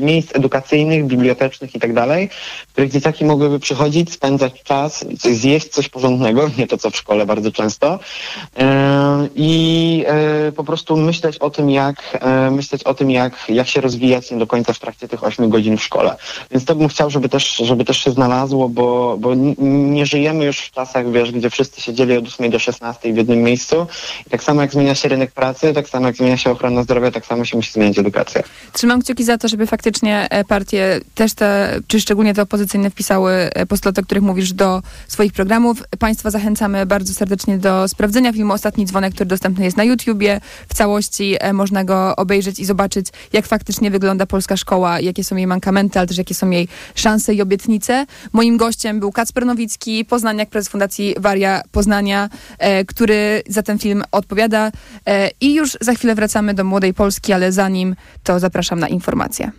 Speaker 16: miejsc edukacyjnych, bibliotecznych i tak dalej, w których dzieciaki mogłyby przychodzić, spędzać czas, zjeść coś porządnego, nie to co w szkole bardzo często, i po prostu myśleć o tym, jak myśleć o tym, jak, jak się rozwijać nie do końca w trakcie tych 8 godzin w szkole. Więc to bym chciał, żeby też, żeby też się znalazło, bo, bo nie żyjemy już w czasach, wiesz, gdzie wszyscy siedzieli od 8 do 16 w jednym miejscu. I tak samo jak zmienia się rynek pracy, tak samo jak zmienia się ochrona zdrowia, tak samo się musi zmieniać edukacja.
Speaker 7: Trzymam kciuki za to, żeby faktycznie e, partie też te, czy szczególnie te opozycyjne wpisały e, postulaty, o których mówisz, do swoich programów. Państwa zachęcamy bardzo serdecznie do sprawdzenia filmu Ostatni Dzwonek, który dostępny jest na YouTubie. W całości e, można go obejrzeć i zobaczyć, jak faktycznie wygląda polska szkoła, jakie są jej mankamenty, ale też jakie są jej szanse i obietnice. Moim gościem był Kacper Nowicki, Poznaniak, prezes Fundacji Waria Poznania, e, który za ten film odpowiada. E, I już za chwilę wracamy do Młodej Polski, ale zanim to zapraszam na informacje.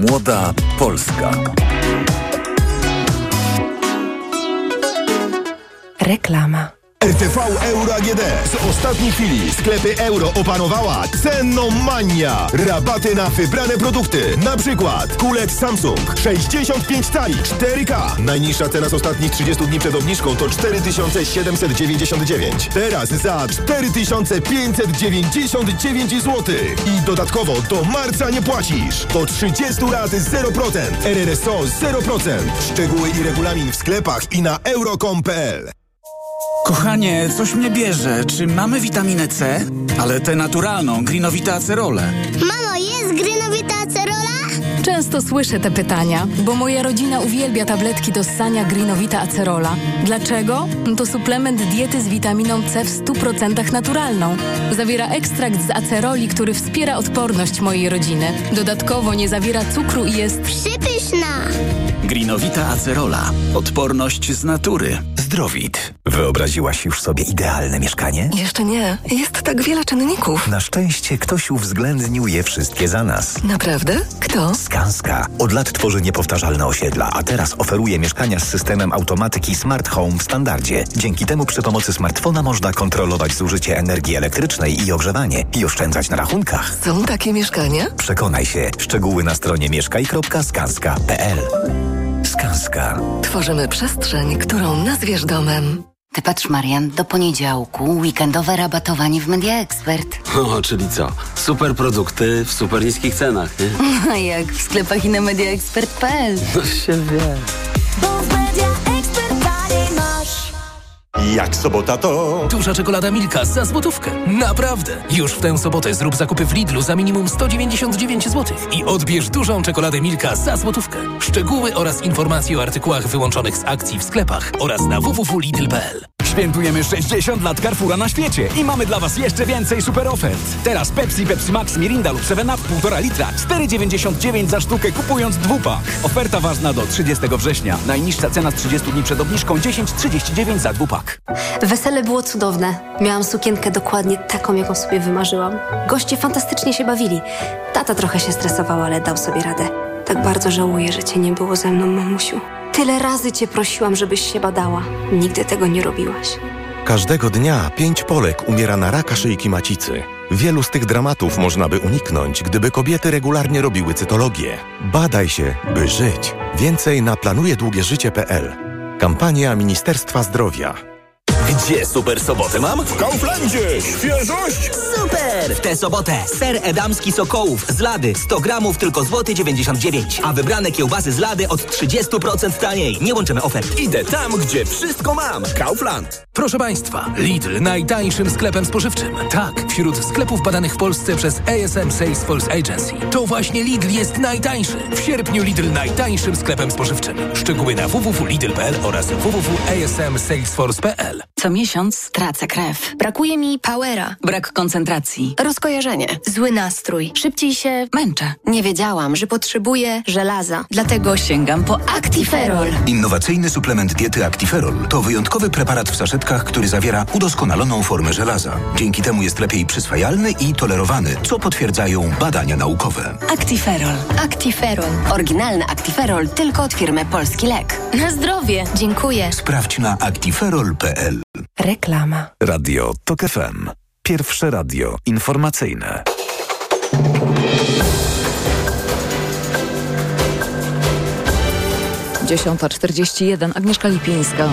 Speaker 29: Młoda Polska.
Speaker 27: Reklama.
Speaker 17: RTV Euro AGD. Z ostatniej chwili sklepy euro opanowała cenomania. Rabaty na wybrane produkty. Na przykład kulec Samsung 65 cali 4K. Najniższa cena z ostatnich 30 dni przed obniżką to 4799. Teraz za 4599 zł. I dodatkowo do marca nie płacisz. Do 30 lat 0%. RRSO 0%. Szczegóły i regulamin w sklepach i na euro.com.pl.
Speaker 30: Kochanie, coś mnie bierze. Czy mamy witaminę C? Ale tę naturalną, grinowita acerolę.
Speaker 31: Mamo, jest grynowita acerola?
Speaker 32: Często słyszę te pytania, bo moja rodzina uwielbia tabletki do ssania Greenowita Acerola. Dlaczego? To suplement diety z witaminą C w 100% naturalną. Zawiera ekstrakt z aceroli, który wspiera odporność mojej rodziny. Dodatkowo nie zawiera cukru i jest
Speaker 31: Przypyszna!
Speaker 30: Grinowita acerola. Odporność z natury.
Speaker 4: Zdrowit. Wyobraziłaś już sobie idealne mieszkanie?
Speaker 27: Jeszcze nie. Jest tak wiele czynników.
Speaker 4: Na szczęście ktoś uwzględnił je wszystkie za nas.
Speaker 27: Naprawdę? Kto?
Speaker 4: Skanska. Od lat tworzy niepowtarzalne osiedla, a teraz oferuje mieszkania z systemem automatyki Smart Home w standardzie. Dzięki temu przy pomocy smartfona można kontrolować zużycie energii elektrycznej i ogrzewanie i oszczędzać na rachunkach.
Speaker 27: Są takie mieszkania?
Speaker 4: Przekonaj się. Szczegóły na stronie mieszkaj.skanska.pl Skanska.
Speaker 27: Tworzymy przestrzeń, którą nazwiesz domem.
Speaker 20: Ty patrz, Marian, do poniedziałku weekendowe rabatowanie w Media Expert.
Speaker 33: O, czyli co? Super produkty w super niskich cenach, nie?
Speaker 20: A jak w sklepach i na mediaexpert.pl.
Speaker 33: No się wie.
Speaker 34: Jak sobota to...
Speaker 35: Duża czekolada Milka za złotówkę. Naprawdę! Już w tę sobotę zrób zakupy w Lidlu za minimum 199 zł i odbierz dużą czekoladę Milka za złotówkę. Szczegóły oraz informacje o artykułach wyłączonych z akcji w sklepach oraz na www.lidl.pl.
Speaker 36: Świętujemy 60 lat Carrefoura na świecie i mamy dla Was jeszcze więcej super ofert. Teraz Pepsi, Pepsi Max, Mirinda lub 7 Up 1,5 litra 4,99 za sztukę kupując dwupak. Oferta ważna do 30 września. Najniższa cena z 30 dni przed obniżką 10,39 za dwupak.
Speaker 37: Wesele było cudowne. Miałam sukienkę dokładnie taką, jaką sobie wymarzyłam. Goście fantastycznie się bawili. Tata trochę się stresował, ale dał sobie radę. Tak bardzo żałuję, że cię nie było ze mną, mamusiu. Tyle razy cię prosiłam, żebyś się badała. Nigdy tego nie robiłaś.
Speaker 38: Każdego dnia pięć Polek umiera na raka szyjki macicy. Wielu z tych dramatów można by uniknąć, gdyby kobiety regularnie robiły cytologię. Badaj się, by żyć. Więcej na planujedługieżycie.pl. Kampania Ministerstwa Zdrowia.
Speaker 26: Gdzie super sobotę mam?
Speaker 17: W Kauflandzie! Świeżość!
Speaker 18: Super! W tę sobotę ser edamski Sokołów z lady 100 gramów tylko złoty 99, a wybrane kiełbasy z lady od 30% taniej. Nie łączymy ofert.
Speaker 26: Idę tam, gdzie wszystko mam. Kaufland.
Speaker 35: Proszę Państwa, Lidl najtańszym sklepem spożywczym. Tak, wśród sklepów badanych w Polsce przez ASM Salesforce Agency. To właśnie Lidl jest najtańszy. W sierpniu Lidl najtańszym sklepem spożywczym. Szczegóły na www.lidl.pl oraz www.asmsalesforce.pl
Speaker 39: Co miesiąc tracę krew.
Speaker 40: Brakuje mi powera.
Speaker 39: Brak koncentracji.
Speaker 40: Rozkojarzenie. Zły nastrój. Szybciej się
Speaker 39: męczę.
Speaker 40: Nie wiedziałam, że potrzebuję żelaza. Dlatego
Speaker 39: sięgam po Actiferol.
Speaker 41: Innowacyjny suplement diety Actiferol to wyjątkowy preparat w saszetkach, który zawiera udoskonaloną formę żelaza. Dzięki temu jest lepiej przyswajalny i tolerowany, co potwierdzają badania naukowe.
Speaker 39: Actiferol.
Speaker 40: Actiferol. Oryginalny Actiferol tylko od firmy Polski Lek. Na zdrowie. Dziękuję.
Speaker 41: Sprawdź na actiferol.pl.
Speaker 40: Reklama.
Speaker 4: Radio TOK FM. Pierwsze radio informacyjne.
Speaker 1: Dziesiąta czterdzieści jeden. Agnieszka Lipińska.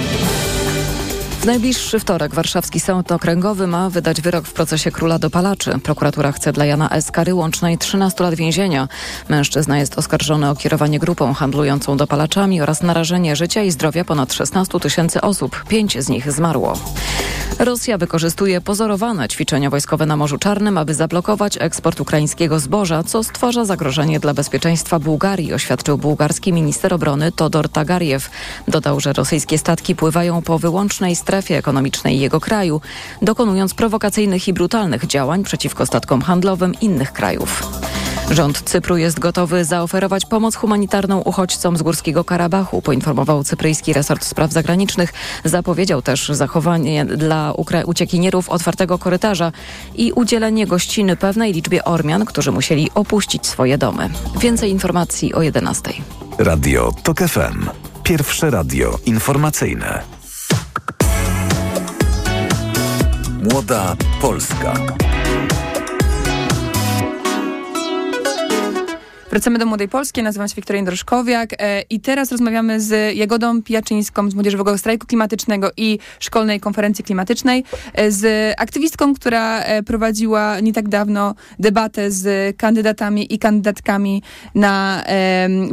Speaker 1: W najbliższy wtorek warszawski sąd okręgowy ma wydać wyrok w procesie króla dopalaczy. Prokuratura chce dla Jana S. kary łącznej 13 lat więzienia. Mężczyzna jest oskarżony o kierowanie grupą handlującą dopalaczami oraz narażenie życia i zdrowia ponad 16 tysięcy osób. Pięć z nich zmarło. Rosja wykorzystuje pozorowane ćwiczenia wojskowe na Morzu Czarnym, aby zablokować eksport ukraińskiego zboża, co stwarza zagrożenie dla bezpieczeństwa Bułgarii, oświadczył bułgarski minister obrony Todor Tagariew. Dodał, że rosyjskie statki pływają po wyłącznej strefie ekonomicznej jego kraju, dokonując prowokacyjnych i brutalnych działań przeciwko statkom handlowym innych krajów. Rząd Cypru jest gotowy zaoferować pomoc humanitarną uchodźcom z Górskiego Karabachu, poinformował cypryjski resort spraw zagranicznych. Zapowiedział też zachowanie dla uciekinierów otwartego korytarza i udzielenie gościny pewnej liczbie Ormian, którzy musieli opuścić swoje domy. Więcej informacji o 11.
Speaker 4: Radio TOK FM. Pierwsze radio informacyjne. Młoda Polska.
Speaker 7: Wracamy do Młodej Polski, nazywam się Wiktoria Droszkowiak e, i teraz rozmawiamy z Jagodą Pijaczyńską z Młodzieżowego Strajku Klimatycznego i Szkolnej Konferencji Klimatycznej, e, z aktywistką, która e, prowadziła nie tak dawno debatę z kandydatami i kandydatkami na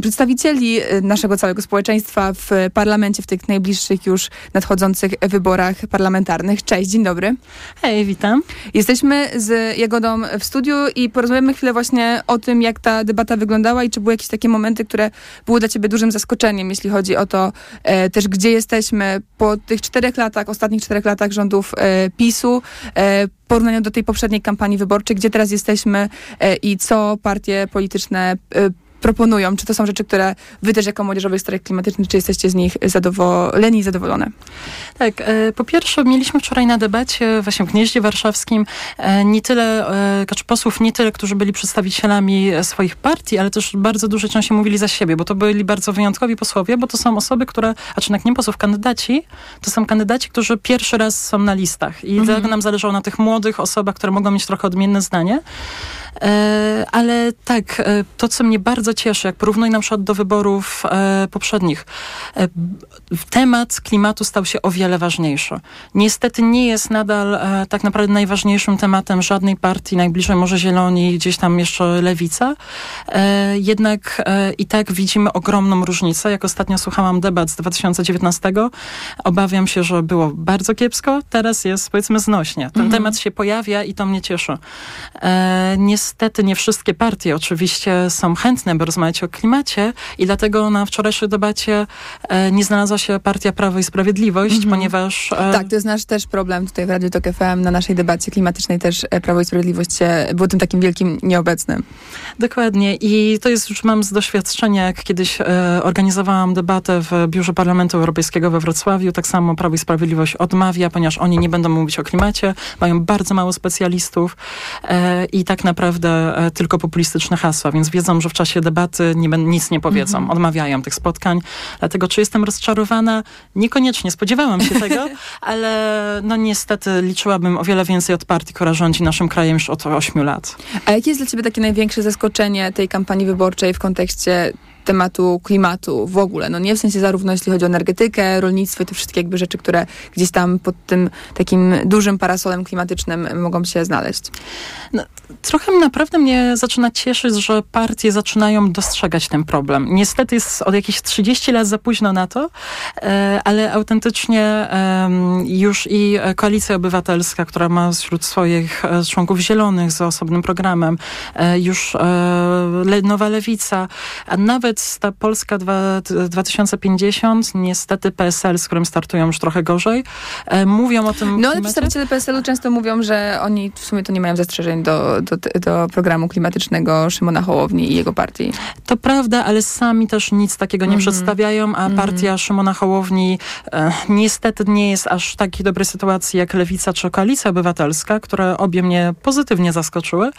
Speaker 7: przedstawicieli naszego całego społeczeństwa w parlamencie w tych najbliższych już nadchodzących wyborach parlamentarnych. Cześć, dzień dobry.
Speaker 42: Hej, witam.
Speaker 7: Jesteśmy z Jagodą w studiu i porozmawiamy chwilę właśnie o tym, jak ta debata wygląda wyglądała i czy były jakieś takie momenty, które były dla ciebie dużym zaskoczeniem, jeśli chodzi o to e, też, gdzie jesteśmy po tych czterech latach, ostatnich czterech latach rządów e, PiSu, e, porównaniu do tej poprzedniej kampanii wyborczej, gdzie teraz jesteśmy e, i co partie polityczne e, proponują? Czy to są rzeczy, które wy też jako Młodzieżowy Strajk Klimatyczny, czy jesteście z nich zadowoleni i zadowolone?
Speaker 42: Tak, e, po pierwsze mieliśmy wczoraj na debacie właśnie w Gnieździe Warszawskim e, nie tyle, e, znaczy posłów nie tyle, którzy byli przedstawicielami swoich partii, ale też bardzo dużo części mówili za siebie, bo to byli bardzo wyjątkowi posłowie, bo to są osoby, które, a czy nie posłów, kandydaci, to są kandydaci, którzy pierwszy raz są na listach i mhm. tak nam zależało na tych młodych osobach, które mogą mieć trochę odmienne zdanie. Ale tak, to co mnie bardzo bardzo cieszy, jak porównuję na przykład do wyborów e, poprzednich. E, temat klimatu stał się o wiele ważniejszy. Niestety nie jest nadal e, tak naprawdę najważniejszym tematem żadnej partii, najbliżej może Zieloni, gdzieś tam jeszcze Lewica. E, jednak e, i tak widzimy ogromną różnicę. Jak ostatnio słuchałam debat z 2019, obawiam się, że było bardzo kiepsko, teraz jest powiedzmy znośnie. Ten mhm. temat się pojawia i to mnie cieszy. E, niestety nie wszystkie partie oczywiście są chętne, by rozmawiać o klimacie i dlatego na wczorajszej debacie e, nie znalazła się partia Prawo i Sprawiedliwość, mm -hmm. ponieważ...
Speaker 7: E... Tak, to jest nasz też problem tutaj w Radiu Tok FM, na naszej debacie klimatycznej też e, Prawo i Sprawiedliwość się, było tym takim wielkim nieobecnym.
Speaker 42: Dokładnie i to jest już mam z doświadczenia, jak kiedyś organizowałam debatę w Biurze Parlamentu Europejskiego we Wrocławiu, tak samo Prawo i Sprawiedliwość odmawia, ponieważ oni nie będą mówić o klimacie, mają bardzo mało specjalistów i tak naprawdę tylko populistyczne hasła, więc wiedzą, że w czasie debaty debaty nie, nic nie powiedzą, -hmm. odmawiają tych spotkań. Dlatego czy jestem rozczarowana? Niekoniecznie, spodziewałam się tego, ale no niestety liczyłabym o wiele więcej od partii, która rządzi naszym krajem już od 8 lat.
Speaker 7: A jakie jest dla ciebie takie największe zaskoczenie tej kampanii wyborczej w kontekście tematu klimatu w ogóle. No nie w sensie zarówno jeśli chodzi o energetykę, rolnictwo i te wszystkie jakby rzeczy, które gdzieś tam pod tym takim dużym parasolem klimatycznym mogą się znaleźć.
Speaker 42: No, trochę naprawdę mnie zaczyna cieszyć, że partie zaczynają dostrzegać ten problem. Niestety jest od jakichś 30 lat za późno na to, e, ale autentycznie już i Koalicja Obywatelska, która ma wśród swoich e, członków zielonych z osobnym programem, e, już Nowa Lewica, a nawet ta Polska dwa, 2050, niestety PSL, z którym startują już trochę gorzej, e, mówią o tym
Speaker 7: No ale przedstawiciele PSL-u często mówią, że oni w sumie to nie mają zastrzeżeń do, do, do programu klimatycznego Szymona Hołowni i jego partii.
Speaker 42: To prawda, ale sami też nic takiego nie
Speaker 7: Mhm.
Speaker 42: przedstawiają, a partia Szymona Hołowni e, niestety nie jest aż w takiej dobrej sytuacji jak Lewica czy Koalicja Obywatelska, które obie mnie pozytywnie zaskoczyły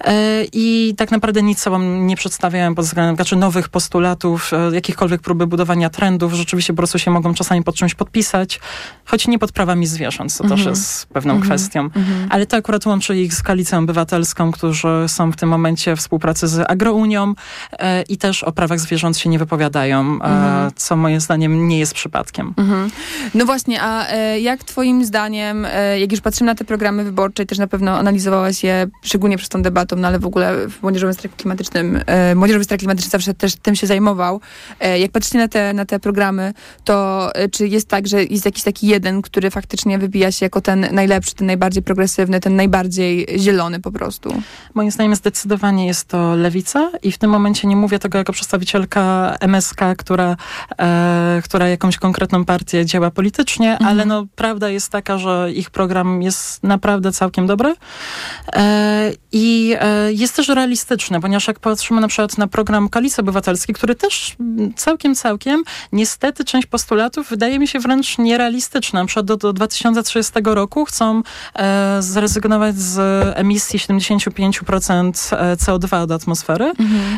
Speaker 42: e, i tak naprawdę nic sobą nie przedstawiają pod względem znaczy nowych postulatów, e, jakichkolwiek próby budowania trendów. Rzeczywiście po prostu się mogą czasami pod czymś podpisać, choć nie pod prawami zwierząt, co też
Speaker 7: Mhm.
Speaker 42: jest pewną
Speaker 7: Mhm.
Speaker 42: kwestią.
Speaker 7: Mhm.
Speaker 42: Ale to akurat łączy ich z Koalicją Obywatelską, którzy są w tym momencie w współpracy z Agrounią e, i też o prawach zwierząt się nie wypowiadają, e,
Speaker 7: Mhm.
Speaker 42: co moim zdaniem nie jest przypadkiem.
Speaker 7: Mhm. No właśnie, a e, jak twoim zdaniem, e, jak już patrzymy na te programy wyborcze i też na pewno analizowałaś je, szczególnie przez tą debatą, no ale w ogóle w Młodzieżowym Strajku Klimatycznym, e, Młodzieżowy Strajk Klimatyczny zawsze też tym się zajmował. E, jak patrzycie na te, na te programy, to e, czy jest tak, że jest jakiś taki jeden, który faktycznie wybija się jako ten najlepszy, ten najbardziej progresywny, ten najbardziej zielony po prostu?
Speaker 42: Moim zdaniem zdecydowanie jest to lewica i w tym momencie nie mówię tego jako przedstawicielka MSK, która, e, która jakąś konkretną partię działa politycznie, ale no prawda jest taka, że ich program jest naprawdę całkiem dobry e, i e, jest też realistyczny, ponieważ jak patrzymy na przykład na program Koalicji Obywatelskiej, który też całkiem, całkiem, niestety część postulatów wydaje mi się wręcz nierealistyczna. Na przykład do, do 2030 roku chcą e, zrezygnować z emisji 75% e, CO2 do atmosfery,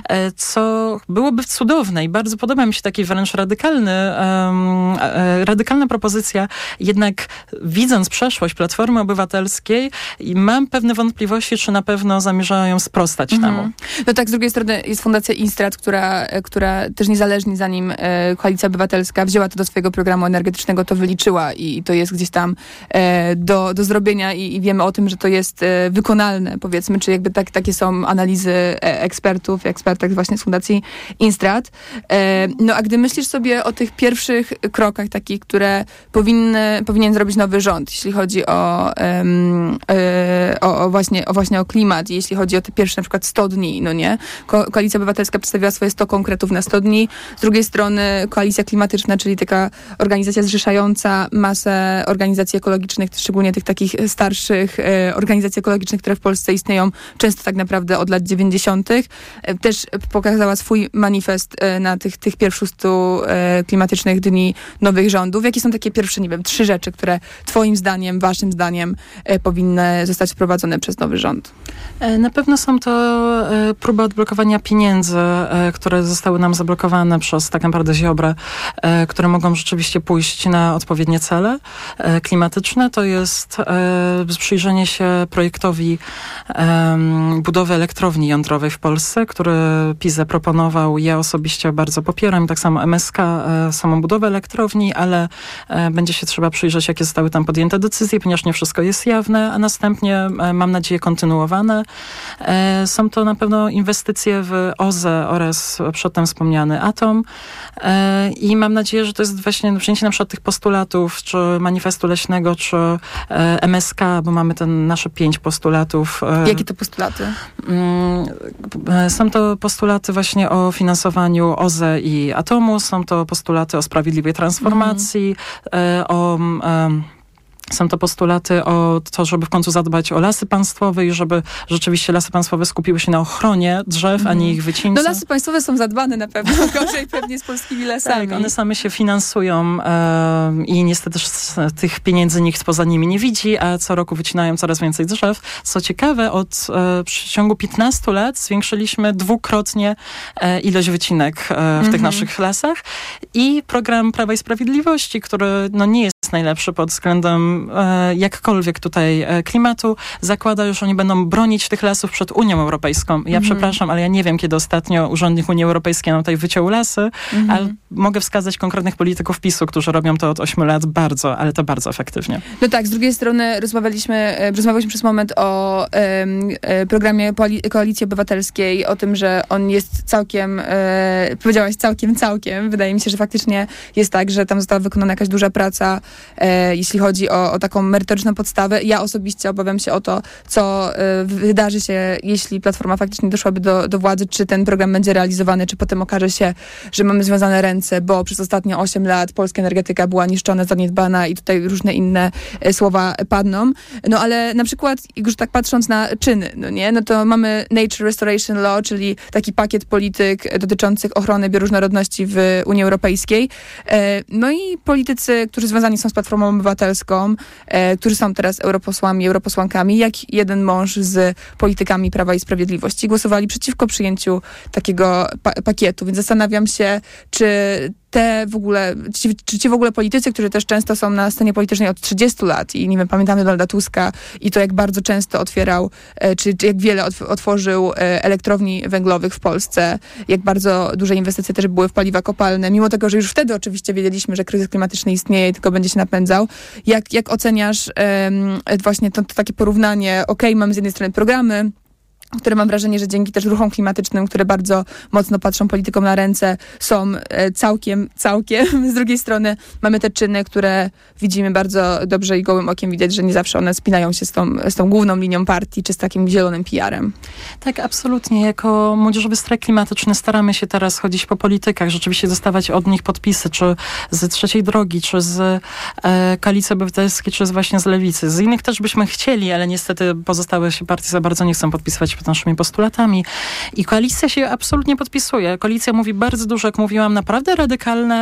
Speaker 42: e, co byłoby cudowne i bardzo podoba mi się taki wręcz radykalny, e, radykalna propozycja, jednak widząc przeszłość Platformy Obywatelskiej mam pewne wątpliwości, czy na pewno zamierzają sprostać temu.
Speaker 7: No tak, z drugiej strony jest Fundacja Instrat, która, e, która też niezależnie zanim e, Koalicja Obywatelska wzięła to do swojego programu energetycznego, to wyliczyła i to jest gdzieś tam e, do, do zrobienia i, i wiemy o tym, że to jest wykonalne, powiedzmy, czy jakby tak, takie są analizy ekspertów, ekspertek właśnie z Fundacji Instrat. No a gdy myślisz sobie o tych pierwszych krokach takich, które powinny, powinien zrobić nowy rząd, jeśli chodzi o, o, o, właśnie, o właśnie o klimat, jeśli chodzi o te pierwsze na przykład 100 dni, no nie? Ko Koalicja Obywatelska przedstawiła swoje 100 konkretów na 100 dni. Z drugiej strony Koalicja Klimatyczna, czyli taka organizacja zrzeszająca masę organizacji ekologicznych, szczególnie tych takich starszych e, organizacji ekologicznych, które w Polsce istnieją często tak naprawdę od lat 90. E, też pokazała swój manifest e, na tych, tych pierwszych 100 e, klimatycznych dni nowych rządów. Jakie są takie pierwsze, nie wiem, trzy rzeczy, które twoim zdaniem, waszym zdaniem powinny zostać wprowadzone przez nowy rząd?
Speaker 42: Na pewno są to próby odblokowania pieniędzy, które zostały nam zablokowane przez tak naprawdę Ziobrę, e, które mogą rzeczywiście pójść na odpowiednie cele e, klimatyczne. To jest e, przyjrzenie się projektowi budowy elektrowni jądrowej w Polsce, który PiS zaproponował. Ja osobiście bardzo popieram, tak samo MSK, samą budowę elektrowni, ale będzie się trzeba przyjrzeć, jakie zostały tam podjęte decyzje, ponieważ nie wszystko jest jawne, a następnie, mam nadzieję, kontynuowane. Są to na pewno inwestycje w OZE oraz przedtem wspomniany Atom E, i mam nadzieję, że to jest właśnie wzięcie na przykład tych postulatów, czy manifestu leśnego, czy e, MSK, bo mamy ten nasze pięć postulatów. e,
Speaker 7: Jakie to postulaty?
Speaker 42: Mm, Są to postulaty właśnie o finansowaniu OZE i atomu, są to postulaty o sprawiedliwej transformacji, e, o są to postulaty o to, żeby w końcu zadbać o lasy państwowe i żeby rzeczywiście lasy państwowe skupiły się na ochronie drzew, a nie ich wycince.
Speaker 7: No lasy państwowe są zadbane na pewno, gorzej pewnie z polskimi lasami.
Speaker 42: Tak, one same się finansują e, i niestety tych pieniędzy nikt poza nimi nie widzi, a co roku wycinają coraz więcej drzew. Co ciekawe, od e, w ciągu 15 lat zwiększyliśmy dwukrotnie e, ilość wycinek e, w tych
Speaker 7: Mhm.
Speaker 42: naszych lasach i program Prawa i Sprawiedliwości, który no, nie jest najlepszy pod względem e, jakkolwiek tutaj e, klimatu, zakłada, że oni będą bronić tych lasów przed Unią Europejską. Ja
Speaker 7: Mhm.
Speaker 42: przepraszam, ale ja nie wiem, kiedy ostatnio urzędnik Unii Europejskiej nam tutaj wyciął lasy,
Speaker 7: Mhm.
Speaker 42: ale mogę wskazać konkretnych polityków PiSu, którzy robią to od 8 lat bardzo, ale to bardzo efektywnie.
Speaker 7: No tak, z drugiej strony rozmawialiśmy, e, rozmawialiśmy przez moment o e, programie Koalicji Obywatelskiej, o tym, że on jest całkiem, e, powiedziałaś całkiem, całkiem. Wydaje mi się, że faktycznie jest tak, że tam została wykonana jakaś duża praca e, jeśli chodzi o, o taką merytoryczną podstawę. Ja osobiście obawiam się o to, co e, wydarzy się, jeśli Platforma faktycznie doszłaby do, do władzy, czy ten program będzie realizowany, czy potem okaże się, że mamy związane ręce, bo przez ostatnie 8 lat polska energetyka była niszczona, zaniedbana i tutaj różne inne e, słowa padną. No ale na przykład, już tak patrząc na czyny, no nie, no to mamy Nature Restoration Law, czyli taki pakiet polityk dotyczących ochrony bioróżnorodności w Unii Europejskiej. E, no i politycy, którzy związani są z Platformą Obywatelską, e, którzy są teraz europosłami, europosłankami, jak jeden mąż z politykami Prawa i Sprawiedliwości, głosowali przeciwko przyjęciu takiego pa pakietu. Więc zastanawiam się, czy te w ogóle, ci, czy ci w ogóle politycy, którzy też często są na scenie politycznej od 30 lat i nie wiem, pamiętamy Donalda Tuska i to jak bardzo często otwierał, e, czy, czy jak wiele otworzył e, elektrowni węglowych w Polsce, jak bardzo duże inwestycje też były w paliwa kopalne, mimo tego, że już wtedy oczywiście wiedzieliśmy, że kryzys klimatyczny istnieje i tylko będzie się napędzał. Jak, jak oceniasz um, właśnie to, to takie porównanie, ok, mamy z jednej strony programy, które mam wrażenie, że dzięki też ruchom klimatycznym, które bardzo mocno patrzą politykom na ręce, są e, całkiem, całkiem. Z drugiej strony mamy te czyny, które widzimy bardzo dobrze i gołym okiem widać, że nie zawsze one spinają się z tą, z tą główną linią partii, czy z takim zielonym PR-em.
Speaker 42: Tak, absolutnie. Jako Młodzieżowy Strajk Klimatyczny staramy się teraz chodzić po politykach, rzeczywiście dostawać od nich podpisy, czy z Trzeciej Drogi, czy z e, Koalicji Obywatelskiej, czy z właśnie z Lewicy. Z innych też byśmy chcieli, ale niestety pozostałe się partie za bardzo nie chcą podpisywać pod naszymi postulatami. I koalicja się absolutnie podpisuje. Koalicja mówi bardzo dużo, jak mówiłam, naprawdę radykalne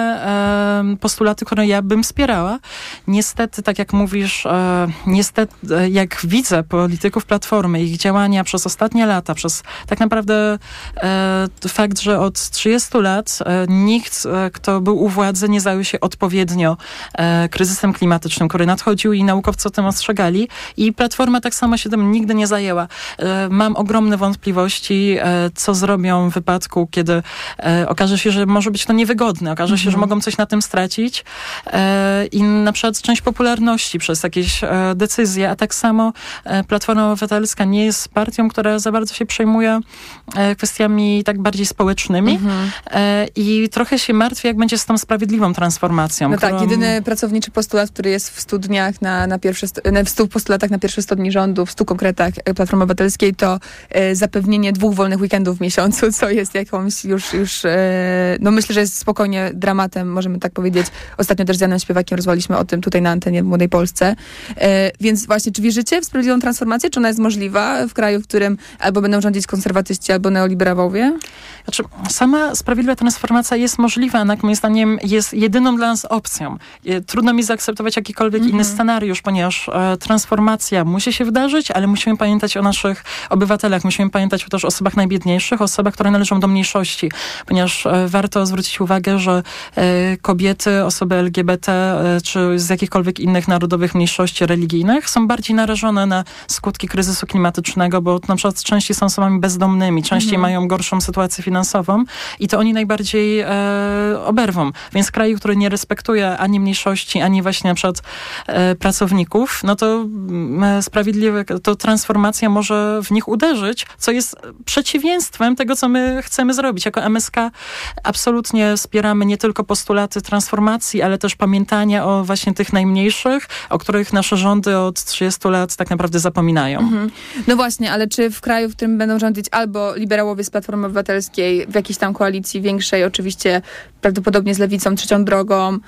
Speaker 42: e, postulaty, które ja bym wspierała. Niestety, tak jak mówisz, e, niestety, e, jak widzę polityków Platformy, ich działania przez ostatnie lata, przez tak naprawdę e, fakt, że od 30 lat e, nikt, e, kto był u władzy, nie zajął się odpowiednio kryzysem klimatycznym, który nadchodził i naukowcy o tym ostrzegali. I Platforma tak samo się tym nigdy nie zajęła. Mam ogromne wątpliwości, e, co zrobią w wypadku, kiedy e, okaże się, że może być to niewygodne, okaże się, że mhm. mogą coś na tym stracić e, i na przykład część popularności przez jakieś decyzje, a tak samo Platforma Obywatelska nie jest partią, która za bardzo się przejmuje kwestiami tak bardziej społecznymi mhm. i trochę się martwi, jak będzie z tą sprawiedliwą transformacją.
Speaker 7: No tak, którą... tak, jedyny pracowniczy postulat, który jest w 100 dniach na, na pierwsze, w 100 postulatach na pierwsze 100 dni rządu, w 100 konkretach Platformy Obywatelskiej, to zapewnienie dwóch wolnych weekendów w miesiącu, co jest jakąś już, już e, no myślę, że jest spokojnie dramatem, możemy tak powiedzieć. Ostatnio też z Janem Śpiewakiem rozmawialiśmy o tym tutaj na antenie w Młodej Polsce. E, więc właśnie, czy wierzycie w sprawiedliwą transformację? Czy ona jest możliwa w kraju, w którym albo będą rządzić konserwatyści, albo neoliberałowie?
Speaker 42: Znaczy, sama sprawiedliwa transformacja jest możliwa, jednak moim zdaniem jest jedyną dla nas opcją. Trudno mi zaakceptować jakikolwiek mm -hmm. inny scenariusz, ponieważ e, transformacja musi się wydarzyć, ale musimy pamiętać o naszych obywatelach, musimy pamiętać też o osobach najbiedniejszych, osobach, które należą do mniejszości, ponieważ e, warto zwrócić uwagę, że e, kobiety, osoby LGBT e, czy z jakichkolwiek innych narodowych mniejszości religijnych są bardziej narażone na skutki kryzysu klimatycznego, bo na przykład częściej są osobami bezdomnymi, częściej mhm. mają gorszą sytuację finansową i to oni najbardziej e, oberwą. Więc kraj, który nie respektuje ani mniejszości, ani właśnie na przykład e, pracowników, no to mm, sprawiedliwe, to transformacja może w nich uderzyć, co jest przeciwieństwem tego, co my chcemy zrobić. Jako MSK absolutnie wspieramy nie tylko postulaty transformacji, ale też pamiętania o właśnie tych najmniejszych, o których nasze rządy od 30 lat tak naprawdę zapominają. Mhm.
Speaker 7: No właśnie, ale czy w kraju, w którym będą rządzić albo liberałowie z Platformy Obywatelskiej w jakiejś tam koalicji większej, oczywiście prawdopodobnie z lewicą, trzecią drogą,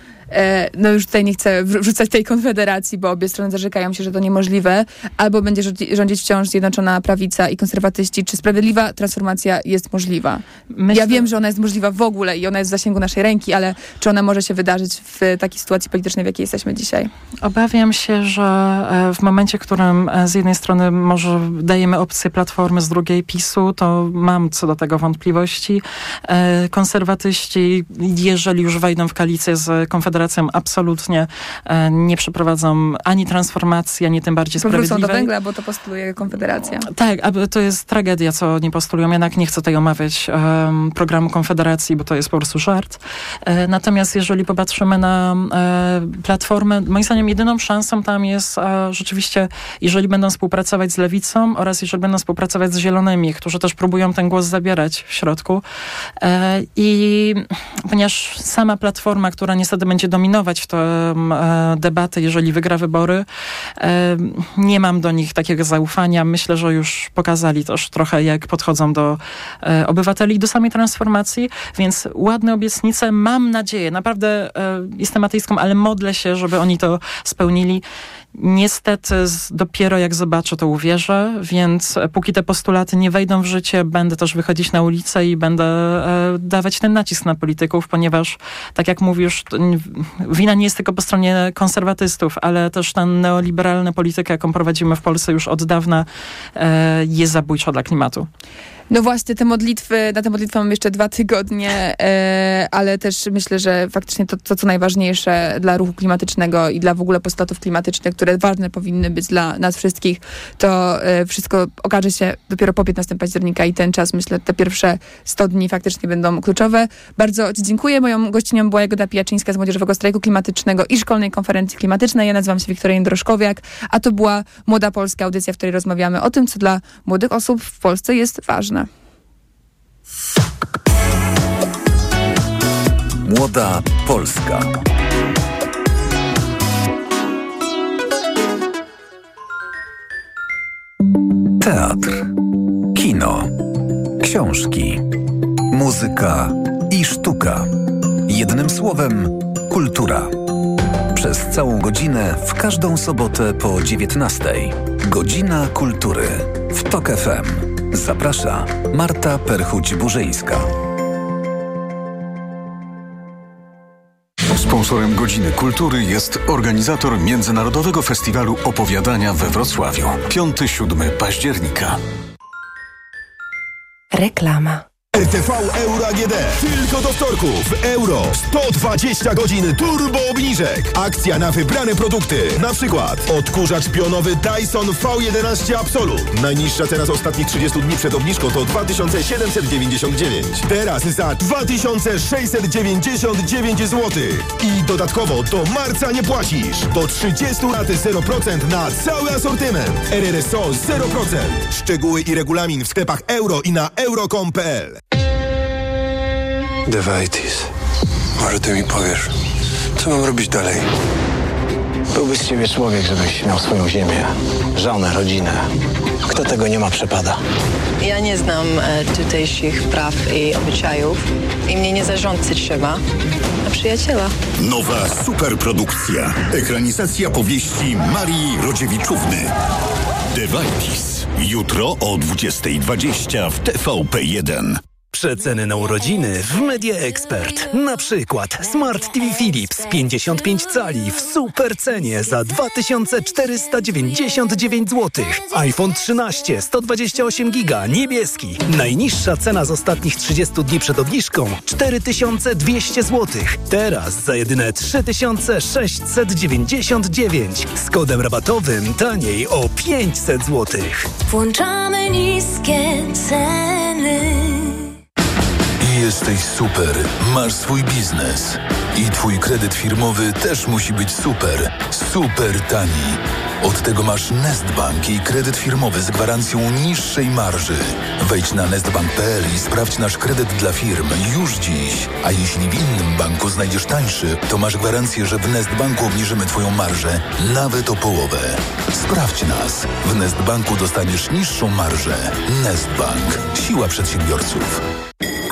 Speaker 7: no już tutaj nie chcę wrzucać tej konfederacji, bo obie strony zarzekają się, że to niemożliwe, albo będzie rządzić wciąż Zjednoczona Prawica i konserwatyści. Czy sprawiedliwa transformacja jest możliwa? Myślę... Ja wiem, że ona jest możliwa w ogóle i ona jest w zasięgu naszej ręki, ale czy ona może się wydarzyć w takiej sytuacji politycznej, w jakiej jesteśmy dzisiaj?
Speaker 42: Obawiam się, że e, w momencie, w którym e, z jednej strony może dajemy opcję Platformy, z drugiej PiSu, to mam co do tego wątpliwości. Konserwatyści, jeżeli już wejdą w koalicję z Konfederacją, Absolutnie e, nie przeprowadzą ani transformacji, ani tym bardziej sprawiedliwej.
Speaker 7: Powrócą do węgla, bo to postuluje Konfederacja.
Speaker 42: Tak, to jest tragedia, co nie postulują. Jednak nie chcę tutaj omawiać um, programu Konfederacji, bo to jest po prostu żart. E, natomiast jeżeli popatrzymy na e, platformę, moim zdaniem jedyną szansą tam jest e, rzeczywiście, jeżeli będą współpracować z Lewicą oraz jeżeli będą współpracować z Zielonymi, którzy też próbują ten głos zabierać w środku. E, I ponieważ sama platforma, która niestety będzie będzie dominować w tę e, debatę, jeżeli wygra wybory. E, nie mam do nich takiego zaufania. Myślę, że już pokazali też trochę, jak podchodzą do e, obywateli i do samej transformacji, więc ładne obietnice. Mam nadzieję, naprawdę jestem ateistką, ale modlę się, żeby oni to spełnili. Niestety dopiero jak zobaczę, to uwierzę, więc e, póki te postulaty nie wejdą w życie, będę też wychodzić na ulicę i będę e, dawać ten nacisk na polityków, ponieważ tak jak mówisz, wina nie jest tylko po stronie konserwatystów, ale też ta neoliberalna polityka, jaką prowadzimy w Polsce już od dawna, e, jest zabójcza dla klimatu.
Speaker 7: No właśnie, te modlitwy, na te modlitwy mamy jeszcze dwa tygodnie, e, ale też myślę, że faktycznie to, to, co najważniejsze dla ruchu klimatycznego i dla w ogóle postulatów klimatycznych, które ważne powinny być dla nas wszystkich, to e, wszystko okaże się dopiero po 15 października i ten czas, myślę, te pierwsze 100 dni faktycznie będą kluczowe. Bardzo Ci dziękuję. Moją gościnią była Jagoda Pijaczyńska z Młodzieżowego Strajku Klimatycznego i Szkolnej Konferencji Klimatycznej. Ja nazywam się Wiktoria Jędroszkowiak, a to była Młoda Polska, audycja, w której rozmawiamy o tym, co dla młodych osób w Polsce jest ważne.
Speaker 4: Młoda Polska. Teatr, kino, książki, muzyka i sztuka. Jednym słowem, kultura. Przez całą godzinę w każdą sobotę po 19. Godzina kultury w Tok FM. Zaprasza Marta Perchuć-Burzyńska.
Speaker 29: Sponsorem Godziny Kultury jest organizator Międzynarodowego Festiwalu Opowiadania we Wrocławiu. 5-7 października.
Speaker 27: Reklama.
Speaker 17: RTV Euro AGD. Tylko do wtorku w euro. 120 godzin turbo obniżek. Akcja na wybrane produkty. Na przykład odkurzacz pionowy Dyson V11 Absolut. Najniższa cena z ostatnich 30 dni przed obniżką to 2799. Teraz za 2699 zł. I dodatkowo do marca nie płacisz. Do 30 lat 0% na cały asortyment. RRSO 0%. Szczegóły i regulamin w sklepach euro i na euro.com.pl
Speaker 43: Dewaitis. Może ty mi powiesz, co mam robić dalej?
Speaker 44: Byłby z ciebie człowiek, żebyś miał swoją ziemię, żonę, rodzinę. Kto tego nie ma, przepada.
Speaker 32: Ja nie znam e, tutejszych praw i obyczajów i mnie nie zarządcy trzeba, a przyjaciela.
Speaker 26: Nowa superprodukcja. Ekranizacja powieści Marii Rodziewiczówny. Dewaitis. Jutro o 20.20 w TVP1.
Speaker 45: Przeceny na urodziny w Media Expert. Na przykład Smart TV Philips 55 cali w super cenie za 2499 zł. iPhone 13 128 giga niebieski. Najniższa cena z ostatnich 30 dni przed obniżką 4200 zł. Teraz za jedyne 3699 z kodem rabatowym taniej o 500 zł.
Speaker 20: Włączamy niskie ceny.
Speaker 35: Jesteś super. Masz swój biznes. I twój kredyt firmowy też musi być super. Super tani. Od tego masz Nestbank i kredyt firmowy z gwarancją niższej marży. Wejdź na nestbank.pl i sprawdź nasz kredyt dla firm już dziś. A jeśli w innym banku znajdziesz tańszy, to masz gwarancję, że w Nestbanku obniżymy twoją marżę nawet o połowę. Sprawdź nas. W Nestbanku dostaniesz niższą marżę. Nestbank. Siła przedsiębiorców.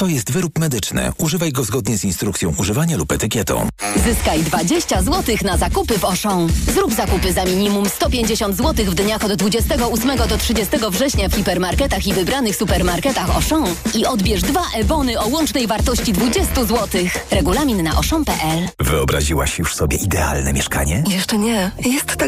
Speaker 46: To jest wyrób medyczny. Używaj go zgodnie z instrukcją używania lub etykietą.
Speaker 20: Zyskaj 20 zł na zakupy w Auchan. Zrób zakupy za minimum 150 zł w dniach od 28 do 30 września w hipermarketach i wybranych supermarketach Auchan i odbierz dwa ebony o łącznej wartości 20 zł. Regulamin na auchan.pl
Speaker 47: Wyobraziłaś już sobie idealne mieszkanie?
Speaker 48: Jeszcze nie. Jest tak